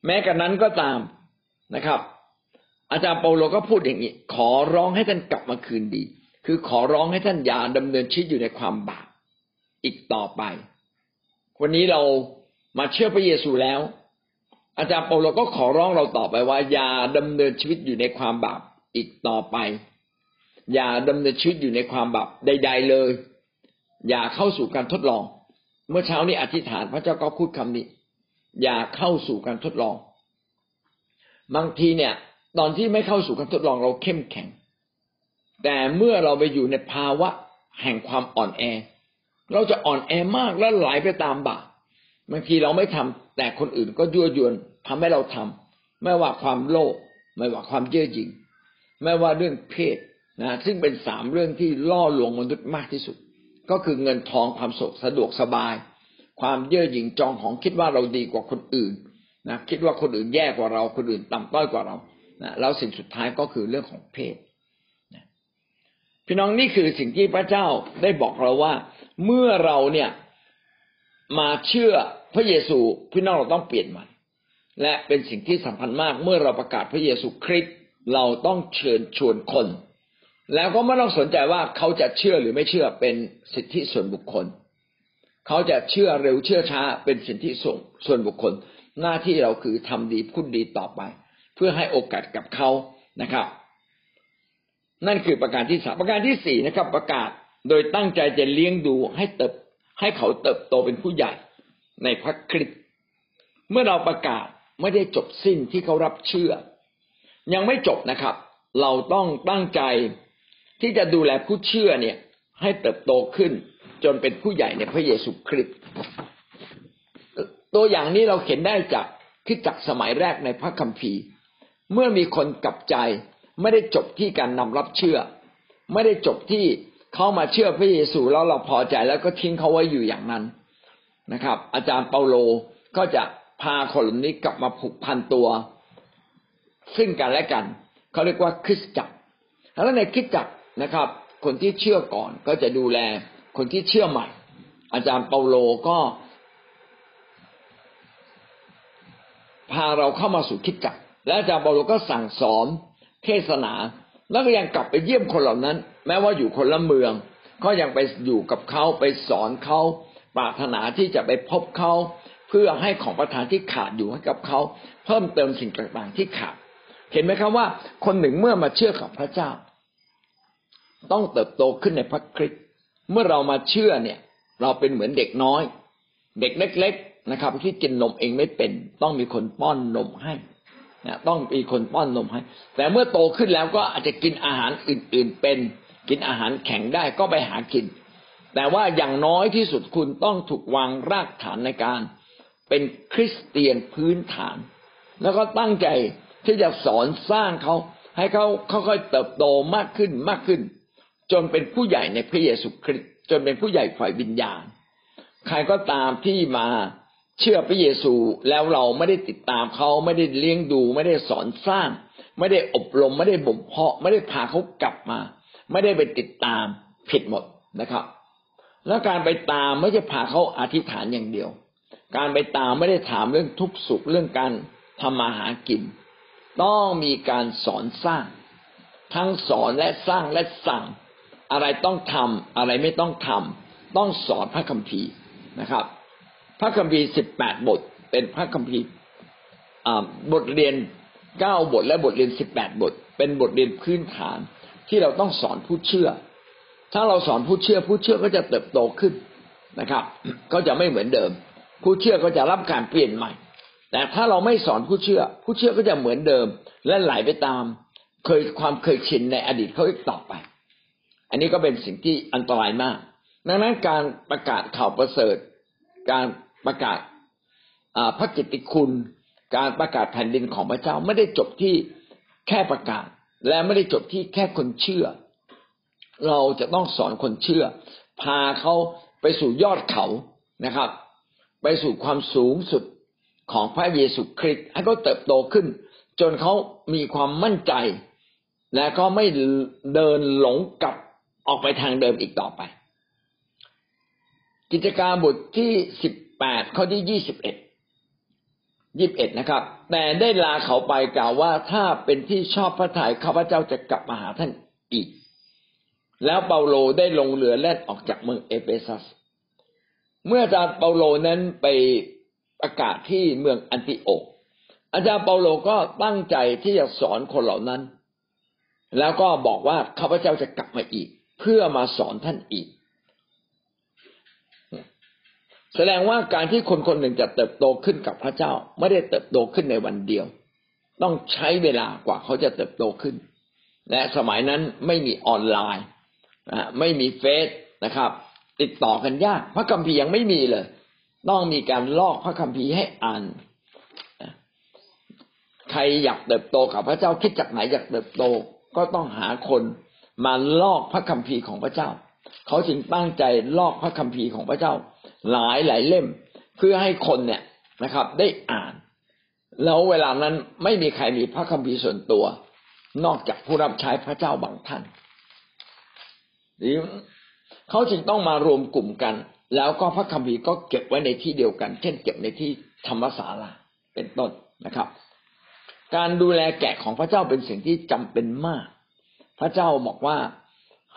แม้กระนั้นก็ตามนะครับ อาจารย์เปาโลก็พูดอย่างนี้ ขอร้องให้ท่านกลับมาคืนดี คือขอร้องให้ท่านอย่าดำเนินชีวิตอยู่ในความบาปอีกต่อไป วันนี้เรา มาเชื่อพระเยซูแล้ว อาจารย์เปาโลก็ขอร้องเราต่อไปว่า อย่าดำเนินชีวิตอยู่ในความบาปอีกต่อไป อย่าดำเนินชีวิตอยู่ในความบาปใด ๆเลย อย่าเข้าสู่การทดลอง เมื่อเช้านี้อธิษฐานพระเจ้าก็พูดคำนี้ อย่าเข้าสู่การทดลอง บางทีเนี่ย ตอนที่ไม่เข้าสู่การทดลองเราเข้มแข็ง แต่เมื่อเราไปอยู่ในภาวะแห่งความอ่อนแอ เราจะอ่อนแอมากและไหลไปตามบาป บางทีเราไม่ทำแต่คนอื่นก็ยั่วยวนทำให้เราทำไม่ว่าความโลภไม่ว่าความเย่อหยิ่งไม่ว่าเรื่องเพศนะซึ่งเป็นสามเรื่องที่ล่อลวงมนุษย์มากที่สุด ก็คือเงินทองความสุขสะดวกสบาย ความเย่อหยิ่งจองของคิดว่าเราดีกว่าคนอื่นนะคิดว่าคนอื่นแย่กว่าเราคนอื่นต่ำต้อยกว่าเรานะแล้วสิ่งสุดท้ายก็คือเรื่องของเพศนะพี่น้องนี่คือสิ่งที่พระเจ้าได้บอกเราว่า เมื่อเราเนี่ยมาเชื่อ พระเยซูพี่น้องเราต้องเปลี่ยนใหม่และเป็นสิ่งที่สำคัญมากเมื่อเราประกาศพระเยซูคริสต์เราต้องเชิญชวนคน แล้วก็ไม่ต้องสนใจว่าเขาจะเชื่อหรือไม่เชื่อเป็นสิทธิส่วนบุคคล เขาจะเชื่อเร็วเชื่อช้าเป็นสิทธิส่วนส่วนบุคคล หน้าที่เราคือทำดีพูดดีต่อไป เพื่อให้โอกาสกับเขานะครับ นั่นคือประการที่สามประการที่สี่นะครับ ประกาศโดยตั้งใจจะเลี้ยงดูให้เติบให้เขาเติบโตเป็นผู้ใหญ่ ในพระคริสต์เมื่อเราประกาศไม่ได้จบสิ้นที่เขารับเชื่อ ยังไม่จบนะครับ เราต้องตั้งใจที่จะดูแลผู้เชื่อเนี่ย ให้เติบโตขึ้น จนเป็นผู้ใหญ่ในพระเยซูคริสต์ตัวอย่างนี้เราเห็นได้จากคริสตจักสมัยแรกในพระคัมภีร์ เมื่อมีคนกลับใจไม่ได้จบที่การนำรับเชื่อ ไม่ได้จบที่เขามาเชื่อพระเยซูแล้วเราพอใจแล้วก็ทิ้งเขาไว้อยู่อย่างนั้น นะครับ อาจารย์เปาโลก็จะพาคนเหล่านี้กลับมาผูกพันตัว ซึ่งกันและกันเขาเรียกว่าคริสตจักร แล้วในคริสตจักรนะครับ คนที่เชื่อก่อนก็จะดูแล คนที่เชื่อใหม่ อาจารย์เปาโลก็ พาเราเข้ามาสู่คริสตจักร และอาจารย์เปาโลก็สั่งสอนเทศนาแล้วก็ยังกลับไปเยี่ยมคนเหล่านั้น แม้ว่าอยู่คนละเมือง ก็ยังไปอยู่กับเขาไปสอนเขา ปรารถนาที่จะไปพบเขาเพื่อให้ของประทานที่ขาดอยู่ให้กับเขา เพิ่มเติมสิ่งต่างๆที่ขาด เห็นไหมครับว่า คนหนึ่งเมื่อมาเชื่อกับพระเจ้า ต้องเติบโตขึ้นในพระคริสต์เมื่อเรามาเชื่อเนี่ย เราเป็นเหมือนเด็กน้อย เด็กเล็ก ๆนะครับ ที่กินนมเองไม่เป็น ต้องมีคนป้อนนมให้นะต้องมีคนป้อนนมให้ แต่เมื่อโตขึ้นแล้วก็อาจจะกินอาหารอื่น ๆเป็น กินอาหารแข็งได้ก็ไปหากิน แต่ว่าอย่างน้อยที่สุดคุณต้องถูกวางรากฐานในการ เป็นคริสเตียนพื้นฐาน แล้วก็ตั้งใจที่จะสอนสร้างเขาให้เขาค่อยๆเติบโตมากขึ้นมากขึ้น จนเป็นผู้ใหญ่ในพระเยซูคริสต์จนเป็นผู้ใหญ่ฝ่ายวิญญาณ ใครก็ตามที่มาเชื่อพระเยซูแล้วเราไม่ได้ติดตามเขาไม่ได้เลี้ยงดู ไม่ได้สอนสร้าง ไม่ได้อบรม ไม่ได้บ่มเพาะ ไม่ได้พาเขากลับมา ไม่ได้ไปติดตามผิดหมดนะครับ แล้วการไปตามไม่ใช่พาเขาอธิษฐานอย่างเดียว การไปตามไม่ได้ถามเรื่องทุกสุขเรื่องการทำมาหากิน ต้องมีการสอนสร้าง ทั้งสอนและสร้างและสั่ง อะไรต้องทำอะไรไม่ต้องทำต้องสอนพระคัมภีร์นะครับ พระคัมภีร์สิบแปดบท เป็นพระคัมภีร์บทเรียนเก้าบทและบทเรียนสิบแปดบท เป็นบทเรียนพื้นฐานที่เราต้องสอนผู้เชื่อ ถ้าเราสอนผู้เชื่อผู้เชื่อก็จะเติบโตขึ้นนะครับ ก็จะไม่เหมือนเดิม ผู้เชื่อก็จะรับการเปลี่ยนใหม่ แต่ถ้าเราไม่สอนผู้เชื่อ ผู้เชื่อก็จะเหมือนเดิม และไหลไปตาม เคยความเคยชินในอดีตเขาอีกต่อไป อันนี้ก็เป็นสิ่งที่อันตรายมาก ดังนั้นการประกาศข่าวประเสริฐ การประกาศพระกิตติคุณ การประกาศแผ่นดินของพระเจ้าไม่ได้จบที่แค่ประกาศ และไม่ได้จบที่แค่คนเชื่อ เราจะต้องสอนคนเชื่อ พาเขาไปสู่ยอดเขานะครับ ไปสู่ความสูงสุดของพระเยซูคริสต์ให้เขาเติบโตขึ้น จนเขามีความมั่นใจ และก็ไม่เดินหลงกลับออกไปทางเดิมอีกต่อไป กิจการบทที่สิบแปดข้อที่ยี่สิบเอ็ดยี่บเอ็ดนะครับ แต่ได้ลาเขาไปกล่าวว่าถ้าเป็นที่ชอบพระทัยข้าพเจ้าจะกลับมาหาท่านอีก แล้วเปาโลได้ลงเรือแล่นออกจากเมืองเอเฟซัส เมื่ออาจารย์เปาโลนั้นไปประกาศที่เมืองอันติโอกอาจารย์เปาโลก็ตั้งใจที่จะสอนคนเหล่านั้น แล้วก็บอกว่าข้าพเจ้าจะกลับมาอีก เพื่อมาสอนท่านอีก แสดงว่าการที่คนคนหนึ่งจะเติบโตขึ้นกับพระเจ้า ไม่ได้เติบโตขึ้นในวันเดียว ต้องใช้เวลากว่าเขาจะเติบโตขึ้น และสมัยนั้นไม่มีออนไลน์ ไม่มีเฟซนะครับ ติดต่อกันยาก พระคัมภีร์ยังไม่มีเลย ต้องมีการลอกพระคัมภีร์ให้อ่านใครอยากเติบโตกับพระเจ้าคิดจากไหนอยากเติบโต ก็ต้องหาคนมาลอกพระคัมภีร์ของพระเจ้า เขาจึงตั้งใจลอกพระคัมภีร์ของพระเจ้า หลายหลายเล่ม เพื่อให้คนเนี่ยนะครับ ได้อ่าน แล้วเวลานั้นไม่มีใครมีพระคัมภีร์ส่วนตัว นอกจากผู้รับใช้พระเจ้าบางท่าน เขาจึงต้องมารวมกลุ่มกัน แล้วก็พระคัมภีร์ก็เก็บไว้ในที่เดียวกัน เช่น เก็บในที่ธรรมศาลาเป็นต้นนะครับ การดูแลแกะของพระเจ้าเป็นสิ่งที่จำเป็นมาก พระเจ้าบอกว่า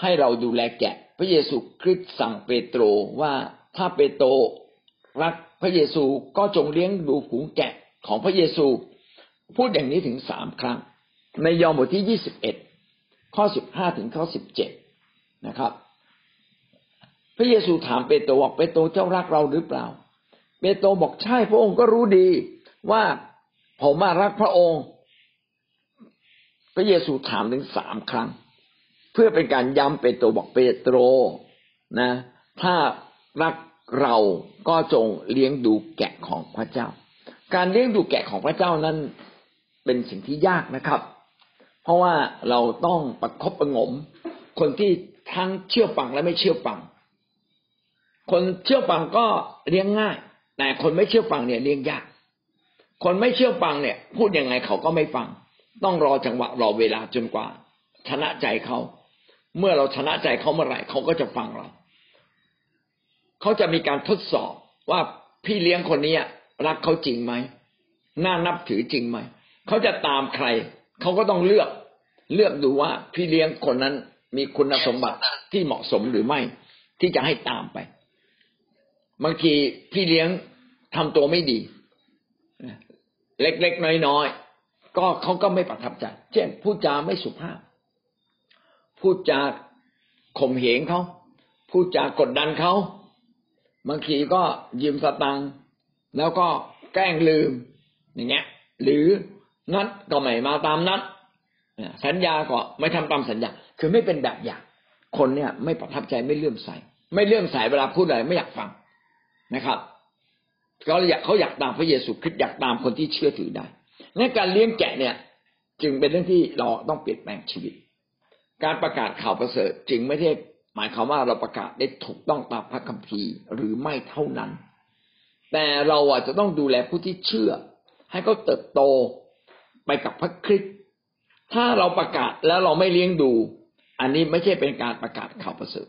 ให้เราดูแลแกะ พระเยซูคริสต์สั่งเปโตรว่าถ้าเปโตรรักพระเยซูก็จงเลี้ยงดูฝูงแกะของพระเยซู พูดอย่างนี้ถึงสามครั้ง ในยอห์นบทที่ยี่สิบเอ็ดข้อสิบห้าถึงข้อสิบเจ็ด นะครับ พระเยซูถามเปโตรว่าเปโตรเจ้ารักเราหรือเปล่า เปโตรบอกใช่พระองค์ก็รู้ดีว่าผมมารักพระองค์ พระเยซูถามถึงสามครั้ง เพื่อเป็นการย้ำเป็นตัวบอกเปโตรนะ ถ้ารักเราก็จงเลี้ยงดูแกะของพระเจ้า การเลี้ยงดูแกะของพระเจ้านั้นเป็นสิ่งที่ยากนะครับ เพราะว่าเราต้องประคบประงม คนที่ ทั้งเชื่อฟังและไม่เชื่อฟัง คนเชื่อฟังก็เลี้ยงง่าย แต่คนไม่เชื่อฟังเนี่ยเลี้ยงยาก คนไม่เชื่อฟังเนี่ย พูดยังไงเขาก็ไม่ฟัง ต้องรอจังหวะรอเวลาจนกว่า ชนะใจเขา เมื่อเราชนะใจเขาเมื่อไหร่เขาก็จะฟังเรา เขาจะมีการทดสอบว่าพี่เลี้ยงคนนี้รักเขาจริงไหม น่านับถือจริงไหม เขาจะตามใคร เขาก็ต้องเลือก เลือกดูว่าพี่เลี้ยงคนนั้น มีคุณสมบัติที่เหมาะสมหรือไม่ ที่จะให้ตามไปบางทีพี่เลี้ยงทำตัวไม่ดี เล็กๆน้อยๆก็เขาก็ไม่ประทับใจเช่นพูดจาไม่สุภาพ พูดจาข่มเหงเขาพูดจากดดันเขาบางทีก็ยืมสตังค์แล้วก็แกล้งลืมอย่างเงี้ย หรือนัดก็ไม่มาตามนัดสัญญาก็ไม่ทำตามสัญญา คือไม่เป็นแบบอย่าง คนเนี่ยไม่ประทับใจไม่เลื่อมใส ไม่เลื่อมใสเวลาพูดอะไรไม่อยากฟังนะครับเขาอยากเขาอยากตามพระเยซูคริสต์อยากตามคนที่เชื่อถือได้ในการเลี้ยงแกะเนี่ย จึงเป็นเรื่องที่เราต้องเปลี่ยนแปลงชีวิต การประกาศข่าวประเสริฐจึงไม่ได้หมายความว่าเราประกาศได้ถูกต้องตามพระคัมภีร์หรือไม่เท่านั้น แต่เราอาจจะต้องดูแลผู้ที่เชื่อ ให้เขาเติบโตไปกับพระคริสต์ถ้าเราประกาศแล้วเราไม่เลี้ยงดู อันนี้ไม่ใช่เป็นการประกาศข่าวประเสริฐ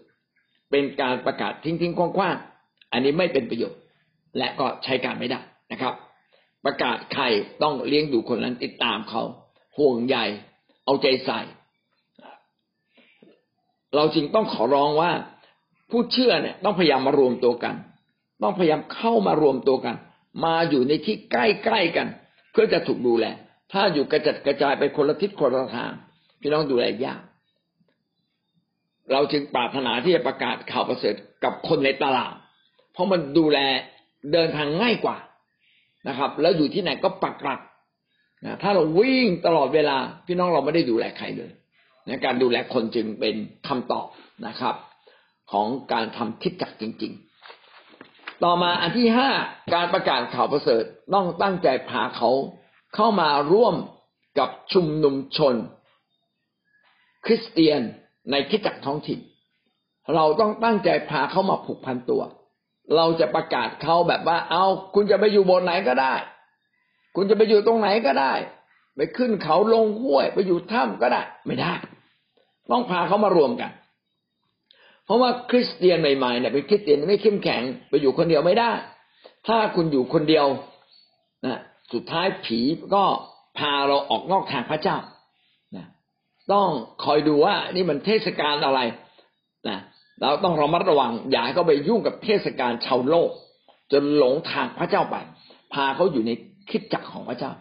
เป็นการประกาศทิ้งทิ้งกว้างๆอันนี้ไม่เป็นประโยชน์ และก็ใช้การไม่ได้นะครับ ประกาศใครต้องเลี้ยงดูคนนั้นติดตามเขา ห่วงใยเอาใจใส่ เราจึงต้องขอร้องว่าผู้เชื่อเนี่ยต้องพยายามมารวมตัวกัน ต้องพยายามเข้ามารวมตัวกัน มาอยู่ในที่ใกล้ๆกัน เพื่อจะถูกดูแล ถ้าอยู่กระจัดกระจายไปคนละทิศคนละทาง พี่น้องดูแลยาก เราจึงปรารถนาที่จะประกาศข่าวประเสริฐกับคนในตลาด เพราะมันดูแลเดินทางง่ายกว่านะครับ แล้วอยู่ที่ไหนก็ปักหลักนะถ้าเราวิ่งตลอดเวลา พี่น้องเราไม่ได้ดูแลใครเลยนะการดูแลคนจึงเป็นคำตอบนะครับ ของการทำคิดจักจริง ๆ ต่อมาอันที่ห้าการประกาศข่าวประเสริฐต้องตั้งใจพาเขาเข้ามาร่วมกับชุมนุมชน คริสเตียน ในคิดจักท้องถิ่น เราต้องตั้งใจพาเขามาผูกพันตัว เราจะประกาศเขาแบบว่า เอาคุณจะไปอยู่บนไหนก็ได้ คุณจะไปอยู่ตรงไหนก็ได้ ไปขึ้นเขาลงห้วย ไปอยู่ถ้ำก็ได้ ไม่ได้ ต้องพาเขามารวมกัน เพราะว่าคริสเตียนใหม่ๆเนี่ยเป็นคริสเตียนไม่เข้มแข็ง ไปอยู่คนเดียวไม่ได้ ถ้าคุณอยู่คนเดียวนะสุดท้ายผีก็พาเราออกนอกทางพระเจ้า ต้องคอยดูว่านี่มันเทศกาลอะไรนะเราต้องระมัดระวังอย่าให้เขาไปยุ่งกับเทศกาลชาวโลก จนหลงทางพระเจ้าไป พาเขาอยู่ในคิดจักของพระเจ้า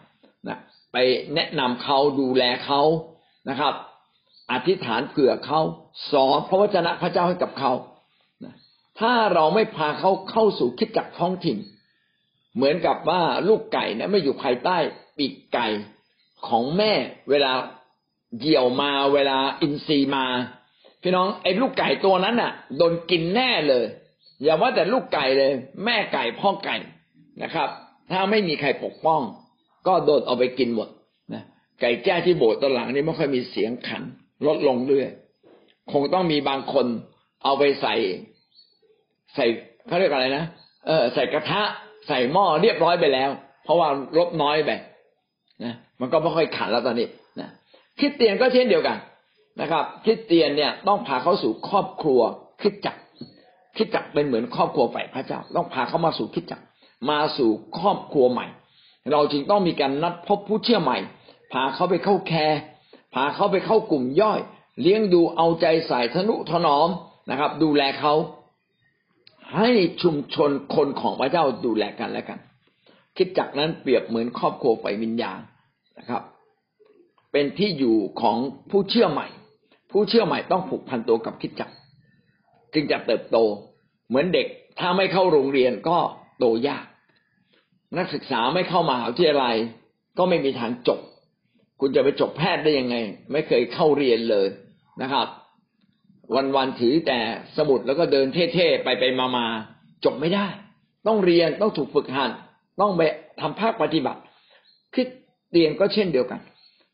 นะไปแนะนำเขาดูแลเขานะครับ อธิษฐานเผื่อเขาสอนพระวจนะพระเจ้าให้กับเขาถ้าเราไม่พาเขาเข้าสู่คิดจักท้องถิ่น เหมือนกับว่าลูกไก่เนี่ยไม่อยู่ภายใต้ปีกไก่ของแม่เวลา เหยี่ยวมาเวลาอินทรีมา พี่น้องไอ้ลูกไก่ตัวนั้นน่ะโดนกินแน่เลย อย่าว่าแต่ลูกไก่เลย แม่ไก่พ่อไก่นะครับ ถ้าไม่มีใครปกป้อง ก็โดนเอาไปกินหมดนะไก่แจ้ที่โบสถ์ตอนหลังนี่ไม่ค่อยมีเสียงขัน ลดลงเรื่อยคงต้องมีบางคนเอาไปใส่ ใส่เขาเรียกอะไรนะเออใส่กระทะใส่หม้อเรียบร้อยไปแล้ว เพราะว่าลบน้อยไปนะมันก็ไม่ค่อยขันแล้วตอนนี้ นะคิดเตียนก็เช่นเดียวกันนะครับคิดเตียนเนี่ยต้องพาเขาสู่ครอบครัวคิดจักคิดจักเป็นเหมือนครอบครัวฝ่ายพระเจ้า ต้องพาเขามาสู่คิดจักมาสู่ครอบครัวใหม่ เราจึงต้องมีการนัดพบผู้เชื่อใหม่ พาเขาไปเข้าแคร์พาเขาไปเข้ากลุ่มย่อย เลี้ยงดูเอาใจใส่ทนุถนอมนะครับ ดูแลเขาให้ชุมชนคนของพระเจ้าดูแลกันและกัน คิดจักนั้นเปรียบเหมือนครอบครัวไฟวิญญาณนะครับ เป็นที่อยู่ของผู้เชื่อใหม่ ผู้เชื่อใหม่ต้องผูกพันตัวกับคิดจักจึงจะเติบโต เหมือนเด็กถ้าไม่เข้าโรงเรียนก็โตยาก นักศึกษาไม่เข้ามหาวิทยาลัยก็ไม่มีทางจบ คุณจะไปจบแพทย์ได้ยังไง ไม่เคยเข้าเรียนเลยนะครับ วันๆถือแต่สมุดแล้วก็เดินเท่ๆไปไปมาๆจบไม่ได้ ต้องเรียนต้องถูกฝึกหัดต้องไปทำภาคปฏิบัติคิดเรียนก็เช่นเดียวกัน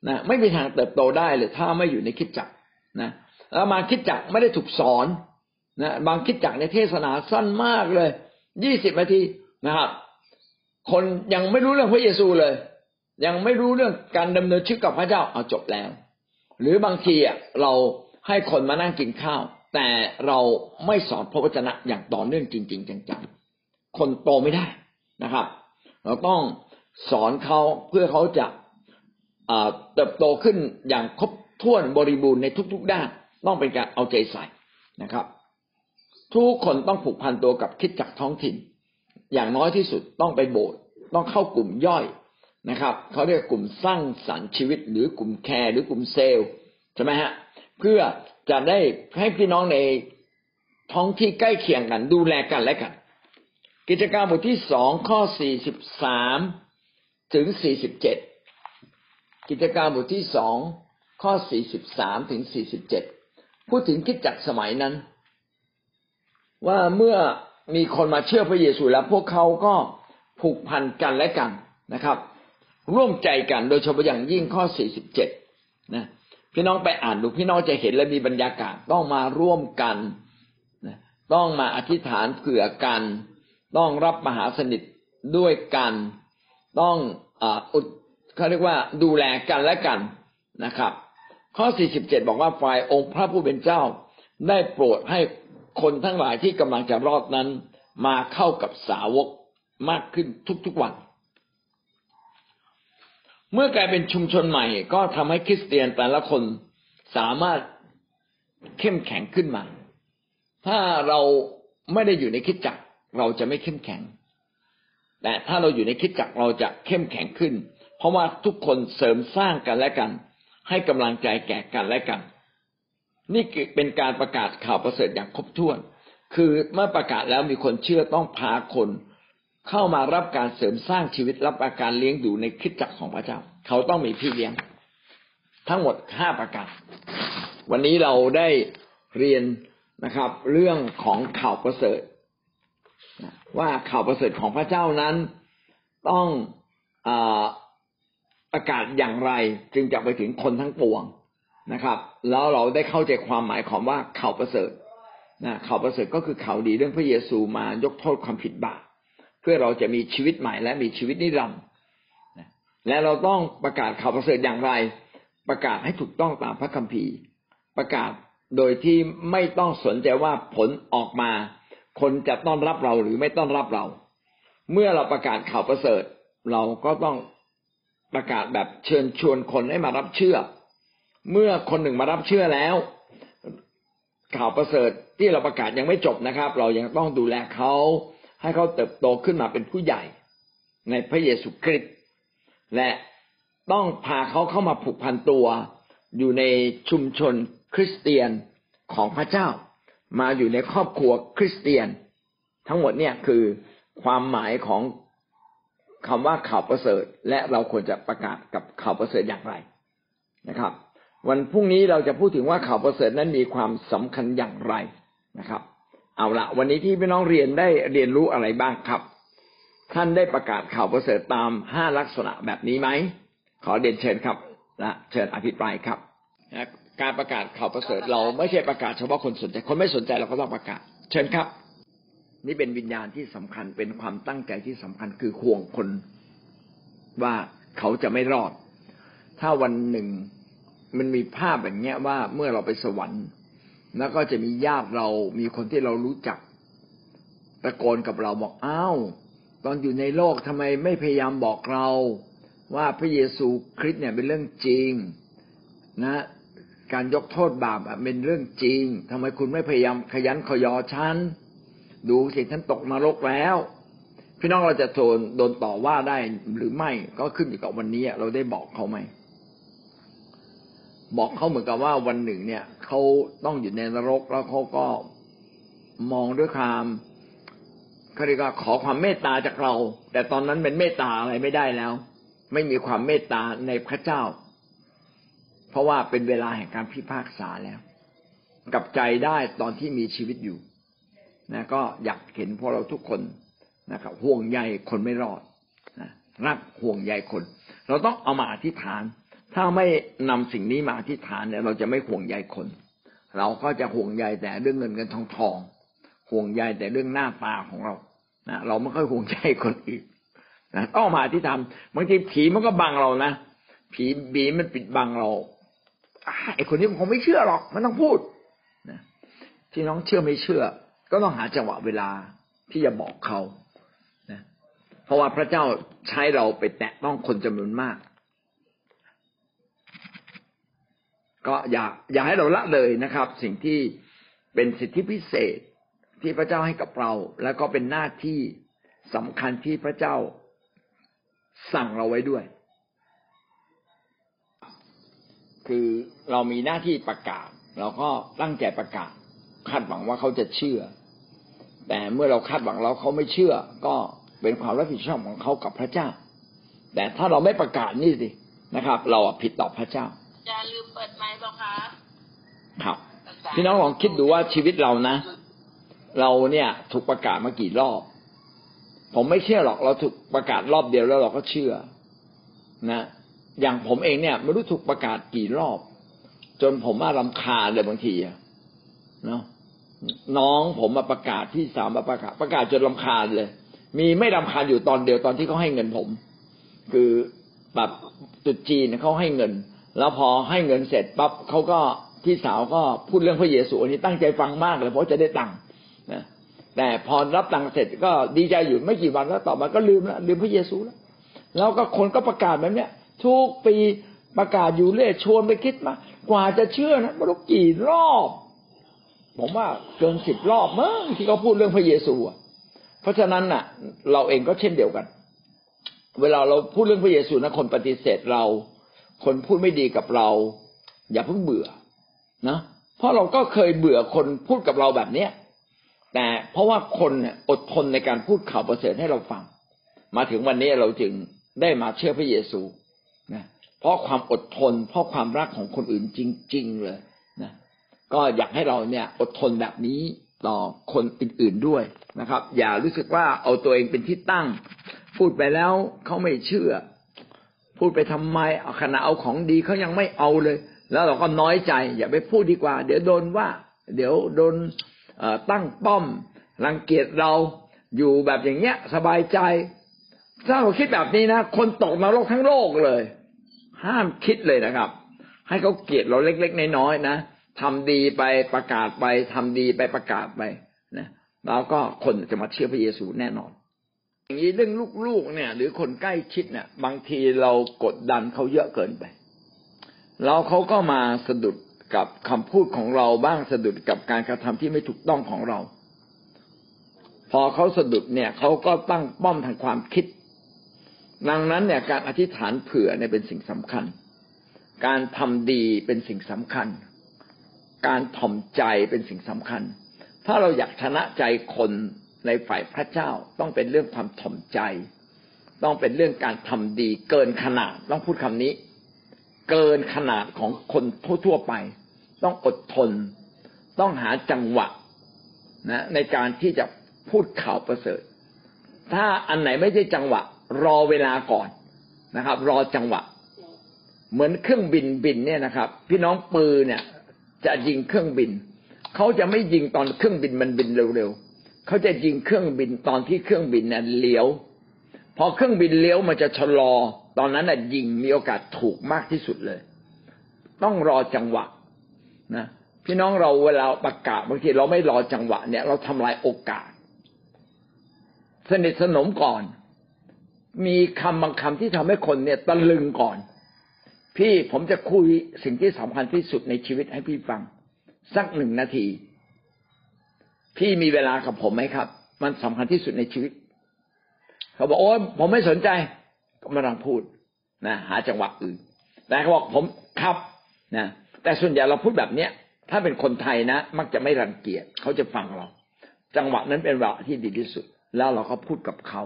นะไม่มีทางเติบโตได้เลย ถ้าไม่อยู่ในคิดจักนะแล้วมาคิดจักไม่ได้ถูกสอนนะบางคิดจักในเทศนาสั้นมากเลยยี่สิบนาทีนะครับ คนยังไม่รู้เรื่องพระเยซูเลย ยังไม่รู้เรื่องการดำเนินชีวิตกับพระเจ้าเอาจบแล้ว หรือบางทีอะเราให้คนมานั่งกินข้าว แต่เราไม่สอนพระวจนะอย่างต่อเนื่องจริง ๆ จังๆคนโตไม่ได้นะครับ เราต้องสอนเขาเพื่อเขาจะ เติบโตขึ้นอย่างครบถ้วนบริบูรณ์ในทุก ๆ ด้าน ต้องเป็นการเอาใจใส่นะครับ ทุกคนต้องผูกพันตัวกับคิดจักท้องถิ่น อย่างน้อยที่สุดต้องไปโบสถ์ต้องเข้ากลุ่มย่อยนะครับเขาเรียกกลุ่มสร้างสรรค์ชีวิต หรือกลุ่มแคร์หรือกลุ่มเซลล์ใช่ไหมฮะเพื่อจะได้ให้พี่น้องในท้องที่ใกล้เคียงกัน ดูแลกันและกัน กิจการบทที่สองข้อสี่สิบสามถึงสี่สิบเจ็ด กิจการบทที่สองข้อสี่สิบสามถึงสี่สิบเจ็ดพูดถึงคิดจักสมัยนั้น ว่าเมื่อมีคนมาเชื่อพระเยซูแล้ว พวกเขาก็ผูกพันกันและกันนะครับ ร่วมใจกันโดยเฉพาะอย่างยิ่งข้อสี่สิบเจ็ดนะพี่น้องไปอ่านดูพี่น้องจะเห็นและมีบรรยากาศต้องมาร่วมกันนะต้องมาอธิษฐานเผื่อกัน ต้องรับมหาสนิทด้วยกัน ต้องอุด เขาเรียกว่าดูแลกันและกันนะครับ ข้อ 47 บอกว่าฝ่ายองค์พระผู้เป็นเจ้า ได้โปรดให้คนทั้งหลายที่กำลังจะรอดนั้น มาเข้ากับสาวกมากขึ้นทุกๆวัน เมื่อกลายเป็นชุมชนใหม่ ก็ทำให้คริสเตียนแต่ละคนสามารถเข้มแข็งขึ้นมา ถ้าเราไม่ได้อยู่ในคิดจักเราจะไม่เข้มแข็ง แต่ถ้าเราอยู่ในคิดจักเราจะเข้มแข็งขึ้น เพราะว่าทุกคนเสริมสร้างกันและกัน ให้กำลังใจแก่กันและกัน นี่เป็นการประกาศข่าวประเสริฐอย่างครบถ้วน คือเมื่อประกาศแล้วมีคนเชื่อต้องพาคนเข้ามารับการเสริมสร้างชีวิตรับอาการเลี้ยงดูในคิดจักของพระเจ้า เขาต้องมีพี่เลี้ยง ทั้งหมดห้าประการวันนี้เราได้เรียนนะครับ เรื่องของข่าวประเสริฐว่าข่าวประเสริฐของพระเจ้านั้นต้องอ ประกาศอย่างไรจึงจะไปถึงคนทั้งปวงนะครับ แล้วเราได้เข้าใจความหมายของว่าข่าวประเสริฐนะข่าวประเสริฐก็คือข่าวดีเรื่องพระเยซูมายกโทษความผิดบาปเพื่อเราจะมีชีวิตใหม่และมีชีวิตนิรันดร์และเราต้องประกาศข่าวประเสริฐอย่างไร ประกาศให้ถูกต้องตามพระคัมภีร์ ประกาศโดยที่ไม่ต้องสนใจว่าผลออกมา คนจะต้อนรับเราหรือไม่ต้อนรับเรา เมื่อเราประกาศข่าวประเสริฐ เราก็ต้อง ประกาศแบบเชิญชวนคนให้มารับเชื่อ เมื่อคนหนึ่งมารับเชื่อแล้ว ข่าวประเสริฐที่เราประกาศยังไม่จบนะครับ เรายังต้องดูแลเขาให้เขาเติบโตขึ้นมาเป็นผู้ใหญ่ ในพระเยซูคริสต์และต้องพาเขาเข้ามาผูกพันตัว อยู่ในชุมชนคริสเตียนของพระเจ้า มาอยู่ในครอบครัวคริสเตียน ทั้งหมดเนี่ยคือความหมายของ คำว่าข่าวประเสริฐ และเราควรจะประกาศกับข่าวประเสริฐอย่างไรนะครับ วันพรุ่งนี้เราจะพูดถึงว่าข่าวประเสริฐนั้นมีความสำคัญอย่างไรนะครับ เอาละวันนี้ที่พี่น้องเรียนได้เรียนรู้อะไรบ้างครับ ท่านได้ประกาศข่าวประเสริฐตามห้าลักษณะแบบนี้ไหมขอเด่นเชิญครับนะเชิญอภิปรายครับการประกาศข่าวประเสริฐเราไม่ใช่ประกาศเฉพาะคนสนใจ คนไม่สนใจเราก็ต้องประกาศ เชิญครับ นี่เป็นวิญญาณที่สำคัญเป็นความตั้งใจที่สำคัญคือห่วงคนว่าเขาจะไม่รอด ถ้าวันหนึ่งมันมีภาพแบบนี้ว่าเมื่อเราไปสวรรค์ แล้วก็จะมีญาติเรามีคนที่เรารู้จักตะโกนกับเราบอกอ้าวตอนอยู่ในโลกทำไมไม่พยายามบอกเรา ว่าพระเยซูคริสต์เนี่ยเป็นเรื่องจริง นะ การยกโทษบาปเป็นเรื่องจริงทำไมคุณไม่พยายามขยันขยอฉัน ดูสิท่านตกนรกแล้ว พี่น้องเราจะโดนโดนต่อว่าได้หรือไม่ก็ขึ้นอยู่กับวันนี้เราได้บอกเขาไหมบอกเขาเหมือนกับว่าวันหนึ่งเนี่ยเขาต้องอยู่ในนรกแล้วเขาก็มองด้วยความเขาเรียกว่าขอความเมตตาจากเรา แต่ตอนนั้นเป็นเมตตาอะไรไม่ได้แล้ว ไม่มีความเมตตาในพระเจ้า เพราะว่าเป็นเวลาแห่งการพิพากษาแล้วกลับใจได้ตอนที่มีชีวิตอยู่ นะก็อยากเห็นพวกเราทุกคนนะครับห่วงใยคนไม่รอดนะรักห่วงใยคน เราต้องเอามาอธิษฐาน ถ้าไม่นำสิ่งนี้มาอธิษฐานเนี่ยเราจะไม่ห่วงใยคน เราก็จะห่วงใยแต่เรื่องเงินเงินทองทองห่วงใยแต่เรื่องหน้าตาของเรานะเราไม่ค่อยห่วงใยคนอื่นนะต้องมาอธิษฐานบางทีผีมันก็บังเรานะผีบีมันปิดบังเราไอ้คนนี้มันคงไม่เชื่อหรอก มันต้องพูดนะที่น้องเชื่อไม่เชื่อ ก็ต้องหาจังหวะเวลาที่จะบอกเขานะเพราะว่าพระเจ้าใช้เราไปแตะต้องคนจำนวนมาก ก็อย่าอย่าให้เราละเลยนะครับ สิ่งที่เป็นสิทธิพิเศษที่พระเจ้าให้กับเรา แล้วก็เป็นหน้าที่สำคัญที่พระเจ้าสั่งเราไว้ด้วย คือเรามีหน้าที่ประกาศ เราก็ตั้งใจประกาศคาดหวังว่าเขาจะเชื่อ แต่เมื่อเราคาดหวังแล้วเขาไม่เชื่อ ก็เป็นความรับผิดชอบของเขากับพระเจ้า แต่ถ้าเราไม่ประกาศนี่สินะครับ เราผิดต่อพระเจ้าจะลืมเปิดไมค์บอกคะครับพี่น้องลองคิดดูว่าชีวิตเรานะ เราเนี่ยถูกประกาศมากี่รอบ ผมไม่เชื่อหรอกเราถูกประกาศรอบเดียวแล้วเราก็เชื่อ นะ อย่างผมเองเนี่ยไม่รู้ถูกประกาศกี่รอบ จนผมว่ารำคาญเลยบางทีอะเนาะ น้องผมมาประกาศพี่สาวมาประกาศ ประกาศจนรำคาญเลย มีไม่รำคาญอยู่ตอนเดียวตอนที่เขาให้เงินผม คือแบบตุดจีนเขาให้เงิน แล้วพอให้เงินเสร็จปั๊บเขาก็พี่สาวก็พูดเรื่องพระเยซูอันนี้ตั้งใจฟังมากเลยเพราะจะได้ตังค์นะแต่พอรับตังค์เสร็จก็ดีใจอยู่ไม่กี่วันแล้วต่อมาก็ลืมแล้วลืมพระเยซูแล้วแล้วก็คนก็ประกาศแบบเนี้ยทุกปีประกาศอยู่เรื่อยชวนไปคิดมากว่าจะเชื่อนะไม่รู้กี่รอบ ผมว่าเกินสิบรอบมั้งที่เขาพูดเรื่องพระเยซูอะเพราะฉะนั้นน่ะ เราเองก็เช่นเดียวกัน เวลาเราพูดเรื่องพระเยซูนะคนปฏิเสธเรา คนพูดไม่ดีกับเรา อย่าเพิ่งเบื่อนะเพราะเราก็เคยเบื่อคนพูดกับเราแบบเนี้ยแต่เพราะว่าคนเนี่ยอดทนในการพูดข่าวประเสริฐให้เราฟัง มาถึงวันนี้เราจึงได้มาเชื่อพระเยซูนะเพราะความอดทน เพราะความรักของคนอื่นจริง ๆ เลย ก็อยากให้เราเนี่ยอดทนแบบนี้ต่อคนอื่นๆด้วยนะครับ อย่ารู้สึกว่าเอาตัวเองเป็นที่ตั้ง พูดไปแล้วเขาไม่เชื่อ พูดไปทำไมเอาขณะเอาของดีเขายังไม่เอาเลย แล้วเราก็น้อยใจ อย่าไปพูดดีกว่า เดี๋ยวโดนว่า เดี๋ยวโดนตั้งป้อมรังเกียจเราอยู่แบบอย่างเงี้ย สบายใจ ถ้าเราคิดแบบนี้นะคนตกนรกทั้งโลกเลย ห้ามคิดเลยนะครับ ให้เขาเกลียดเราเล็ก ๆ น้อยๆนะ ทำดีไปประกาศไปทำดีไปประกาศไปนะแล้วก็คนจะมาเชื่อพระเยซูแน่นอน อย่างนี้เรื่องลูกๆเนี่ย หรือคนใกล้ชิดเนี่ย บางทีเรากดดันเขาเยอะเกินไป แล้วเขาก็มาสะดุดกับคำพูดของเราบ้างสะดุดกับการกระทำที่ไม่ถูกต้องของเรา พอเขาสะดุดเนี่ยเขาก็ตั้งป้อมทางความคิด ดังนั้นเนี่ยการอธิษฐานเผื่อเนี่ยเป็นสิ่งสำคัญ การทำดีเป็นสิ่งสำคัญ การถ่อมใจเป็นสิ่งสำคัญ ถ้าเราอยากชนะใจคนในฝ่ายพระเจ้าต้องเป็นเรื่องความถ่อมใจ ต้องเป็นเรื่องการทำดี เกินขนาดต้องพูดคำนี้ เกินขนาดของคนทั่วๆไป ต้องอดทน ต้องหาจังหวะนะในการที่จะพูดข่าวประเสริฐ ถ้าอันไหนไม่ใช่จังหวะ รอเวลาก่อนนะครับ รอจังหวะ เหมือนเครื่องบินบินเนี่ยนะครับ พี่น้องปืนเนี่ย จะยิงเครื่องบิน เขาจะไม่ยิงตอนเครื่องบินมันบินเร็วๆเขาจะยิงเครื่องบินตอนที่เครื่องบินเนี่ยเลี้ยว พอเครื่องบินเลี้ยวมันจะชะลอ ตอนนั้นน่ะยิงมีโอกาสถูกมากที่สุดเลย ต้องรอจังหวะนะพี่น้องเราเวลาประกาศบางทีเราไม่รอจังหวะเนี่ย เราทำลายโอกาส สนิทสนมก่อน มีคำบางคำที่ทำให้คนเนี่ยตะลึงก่อน พี่ผมจะคุยสิ่งที่สำคัญที่สุดในชีวิตให้พี่ฟัง สักหนึ่งนาที พี่มีเวลากับผมไหมครับ มันสำคัญที่สุดในชีวิต เขาบอกโอ้ผมไม่สนใจก็ไม่ต้องพูดนะหาจังหวะอื่นแต่เขาบอกผมครับนะแต่ส่วนใหญ่เราพูดแบบเนี้ย ถ้าเป็นคนไทยนะ มักจะไม่รังเกียจเขาจะฟังเรา จังหวะนั้นเป็นเวลาที่ดีที่สุด แล้วเราก็พูดกับเขา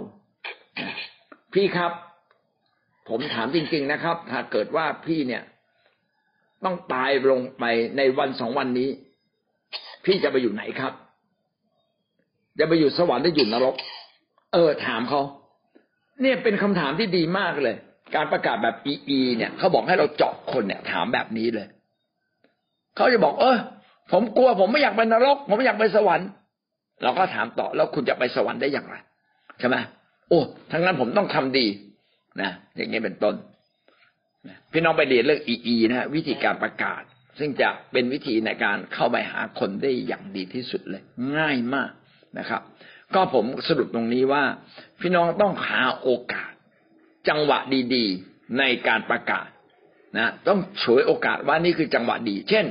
พี่ครับ ผมถามจริง ๆนะครับ ถ้าเกิดว่าพี่เนี่ย ต้องตายลงไปในวันสองวันนี้ พี่จะไปอยู่ไหนครับ จะไปอยู่สวรรค์หรืออยู่นรก เออ ถามเขาเนี่ยเป็นคำถามที่ดีมากเลย การประกาศแบบอีอีเนี่ยเขาบอกให้เราเจาะคนเนี่ย ถามแบบนี้เลยเขาจะบอก เออผมกลัว ผมไม่อยากไปนรก ผมไม่อยากไปสวรรค์เราก็ถามต่อแล้วคุณจะไปสวรรค์ได้อย่างไรใช่ไหมโอ้ทั้งนั้นผมต้องทำดี นะอย่างนี้เป็นต้นพี่น้องไปเรียนเรื่องอีอีนะวิธีการประกาศ ซึ่งจะเป็นวิธีในการเข้าไปหาคนได้อย่างดีที่สุดเลย ง่ายมากนะครับ ก็ผมสรุปตรงนี้ว่า พี่น้องต้องหาโอกาส จังหวะดีๆในการประกาศนะต้องฉวยโอกาสว่านี่คือจังหวะดี เช่น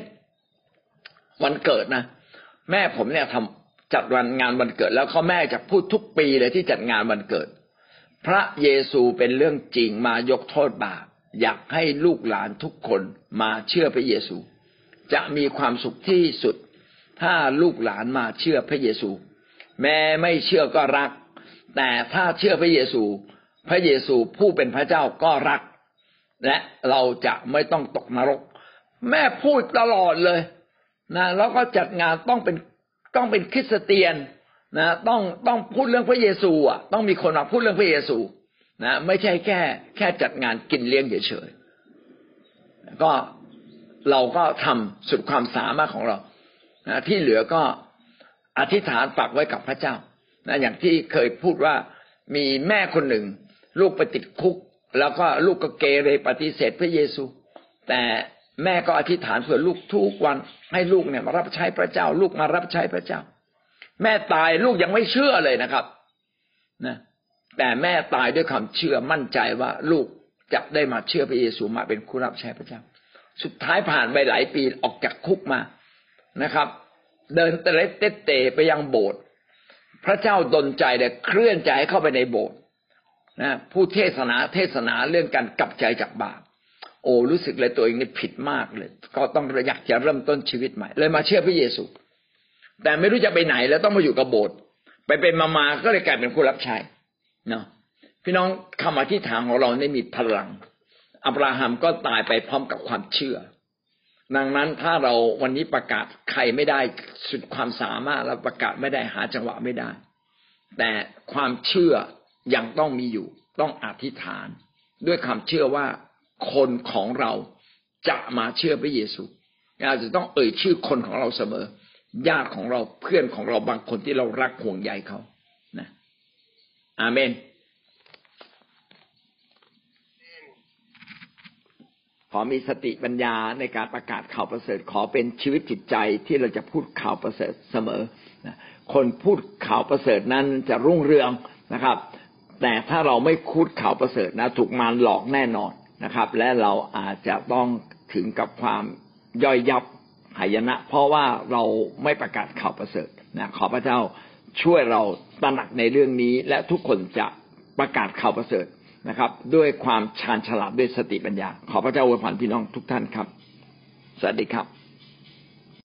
วันเกิดนะแม่ผมเนี่ยทำจัดวันงานวันเกิด แล้วเขาแม่จะพูดทุกปีเลยที่จัดงานวันเกิด พระเยซูเป็นเรื่องจริงมายกโทษบาปอยากให้ลูกหลานทุกคนมาเชื่อพระเยซู จะมีความสุขที่สุด ถ้าลูกหลานมาเชื่อพระเยซู แม้ไม่เชื่อก็รัก แต่ถ้าเชื่อพระเยซู พระเยซูผู้เป็นพระเจ้าก็รัก และเราจะไม่ต้องตกนรก แม่พูดตลอดเลยนะแล้วก็จัดงานต้องเป็นต้องเป็นคริสเตียน นะต้องต้องพูดเรื่องพระเยซูอะต้องมีคนมาพูดเรื่องพระเยซูนะไม่ใช่แค่ แค่จัดงานกินเลี้ยงเฉยๆก็เราก็ทำสุดความสามารถของเรานะที่เหลือก็อธิษฐานฝากไว้กับพระเจ้านะอย่างที่เคยพูดว่ามีแม่คนหนึ่ง ลูกไปติดคุก แล้วก็ลูกก็เกเรปฏิเสธพระเยซู แต่แม่ก็อธิษฐานเผื่อลูกทุกวันให้ลูกเนี่ยมารับใช้พระเจ้า ลูกมารับใช้พระเจ้า แม่ตายลูกยังไม่เชื่อเลยนะครับนะแต่แม่ตายด้วยความเชื่อมั่นใจว่าลูกจะได้มาเชื่อพระเยซูมาเป็นผู้รับใช้พระเจ้า สุดท้ายผ่านไปหลายปีออกจากคุกมานะครับ เดินเตะเตเตไปยังโบสถ์พระเจ้าดลใจเลยเคลื่อนใจเข้าไปในโบสถ์นะผู้เทศนาเทศนาเรื่องการกลับใจจากบาปโอ้รู้สึกเลยตัวเองนี่ผิดมากเลย ก็ต้องอยากจะเริ่มต้นชีวิตใหม่ เลยมาเชื่อพระเยซู แต่ไม่รู้จะไปไหนแล้วต้องมาอยู่กับโบสถ์ไปเป็นมามาก็เลยกลายเป็นผู้รับใช้เนาะพี่น้องคำอธิษฐานของเราได้มีพลัง อับราฮัมก็ตายไปพร้อมกับความเชื่อ ดังนั้นถ้าเราวันนี้ประกาศใครไม่ได้สุดความสามารถเราประกาศไม่ได้หาจังหวะไม่ได้ แต่ความเชื่อยังต้องมีอยู่ ต้องอธิษฐาน ด้วยความเชื่อว่าคนของเราจะมาเชื่อพระเยซูอาจะต้องเอ่ยชื่อคนของเราเสมอ ญาติของเราเพื่อนของเราบางคนที่เรารักห่วงใยเขานะอาเมนขอมีสติปัญญาในการประกาศข่าวประเสริฐ ขอเป็นชีวิตจิตใจที่เราจะพูดข่าวประเสริฐเสมอ คนพูดข่าวประเสริฐนั้นจะรุ่งเรืองนะครับ แต่ถ้าเราไม่พูดข่าวประเสริฐนะถูกมารหลอกแน่นอนนะครับ และเราอาจจะต้องถึงกับความย่อยยับ หายนะ เพราะว่าเราไม่ประกาศข่าวประเสริฐนะขอพระเจ้าช่วยเราตระหนักในเรื่องนี้ และทุกคนจะประกาศข่าวประเสริฐนะครับ ด้วยความชาญฉลาดด้วยสติปัญญา ขอพระเจ้าอวยพรพี่น้องทุกท่านครับ สวัสดีครับ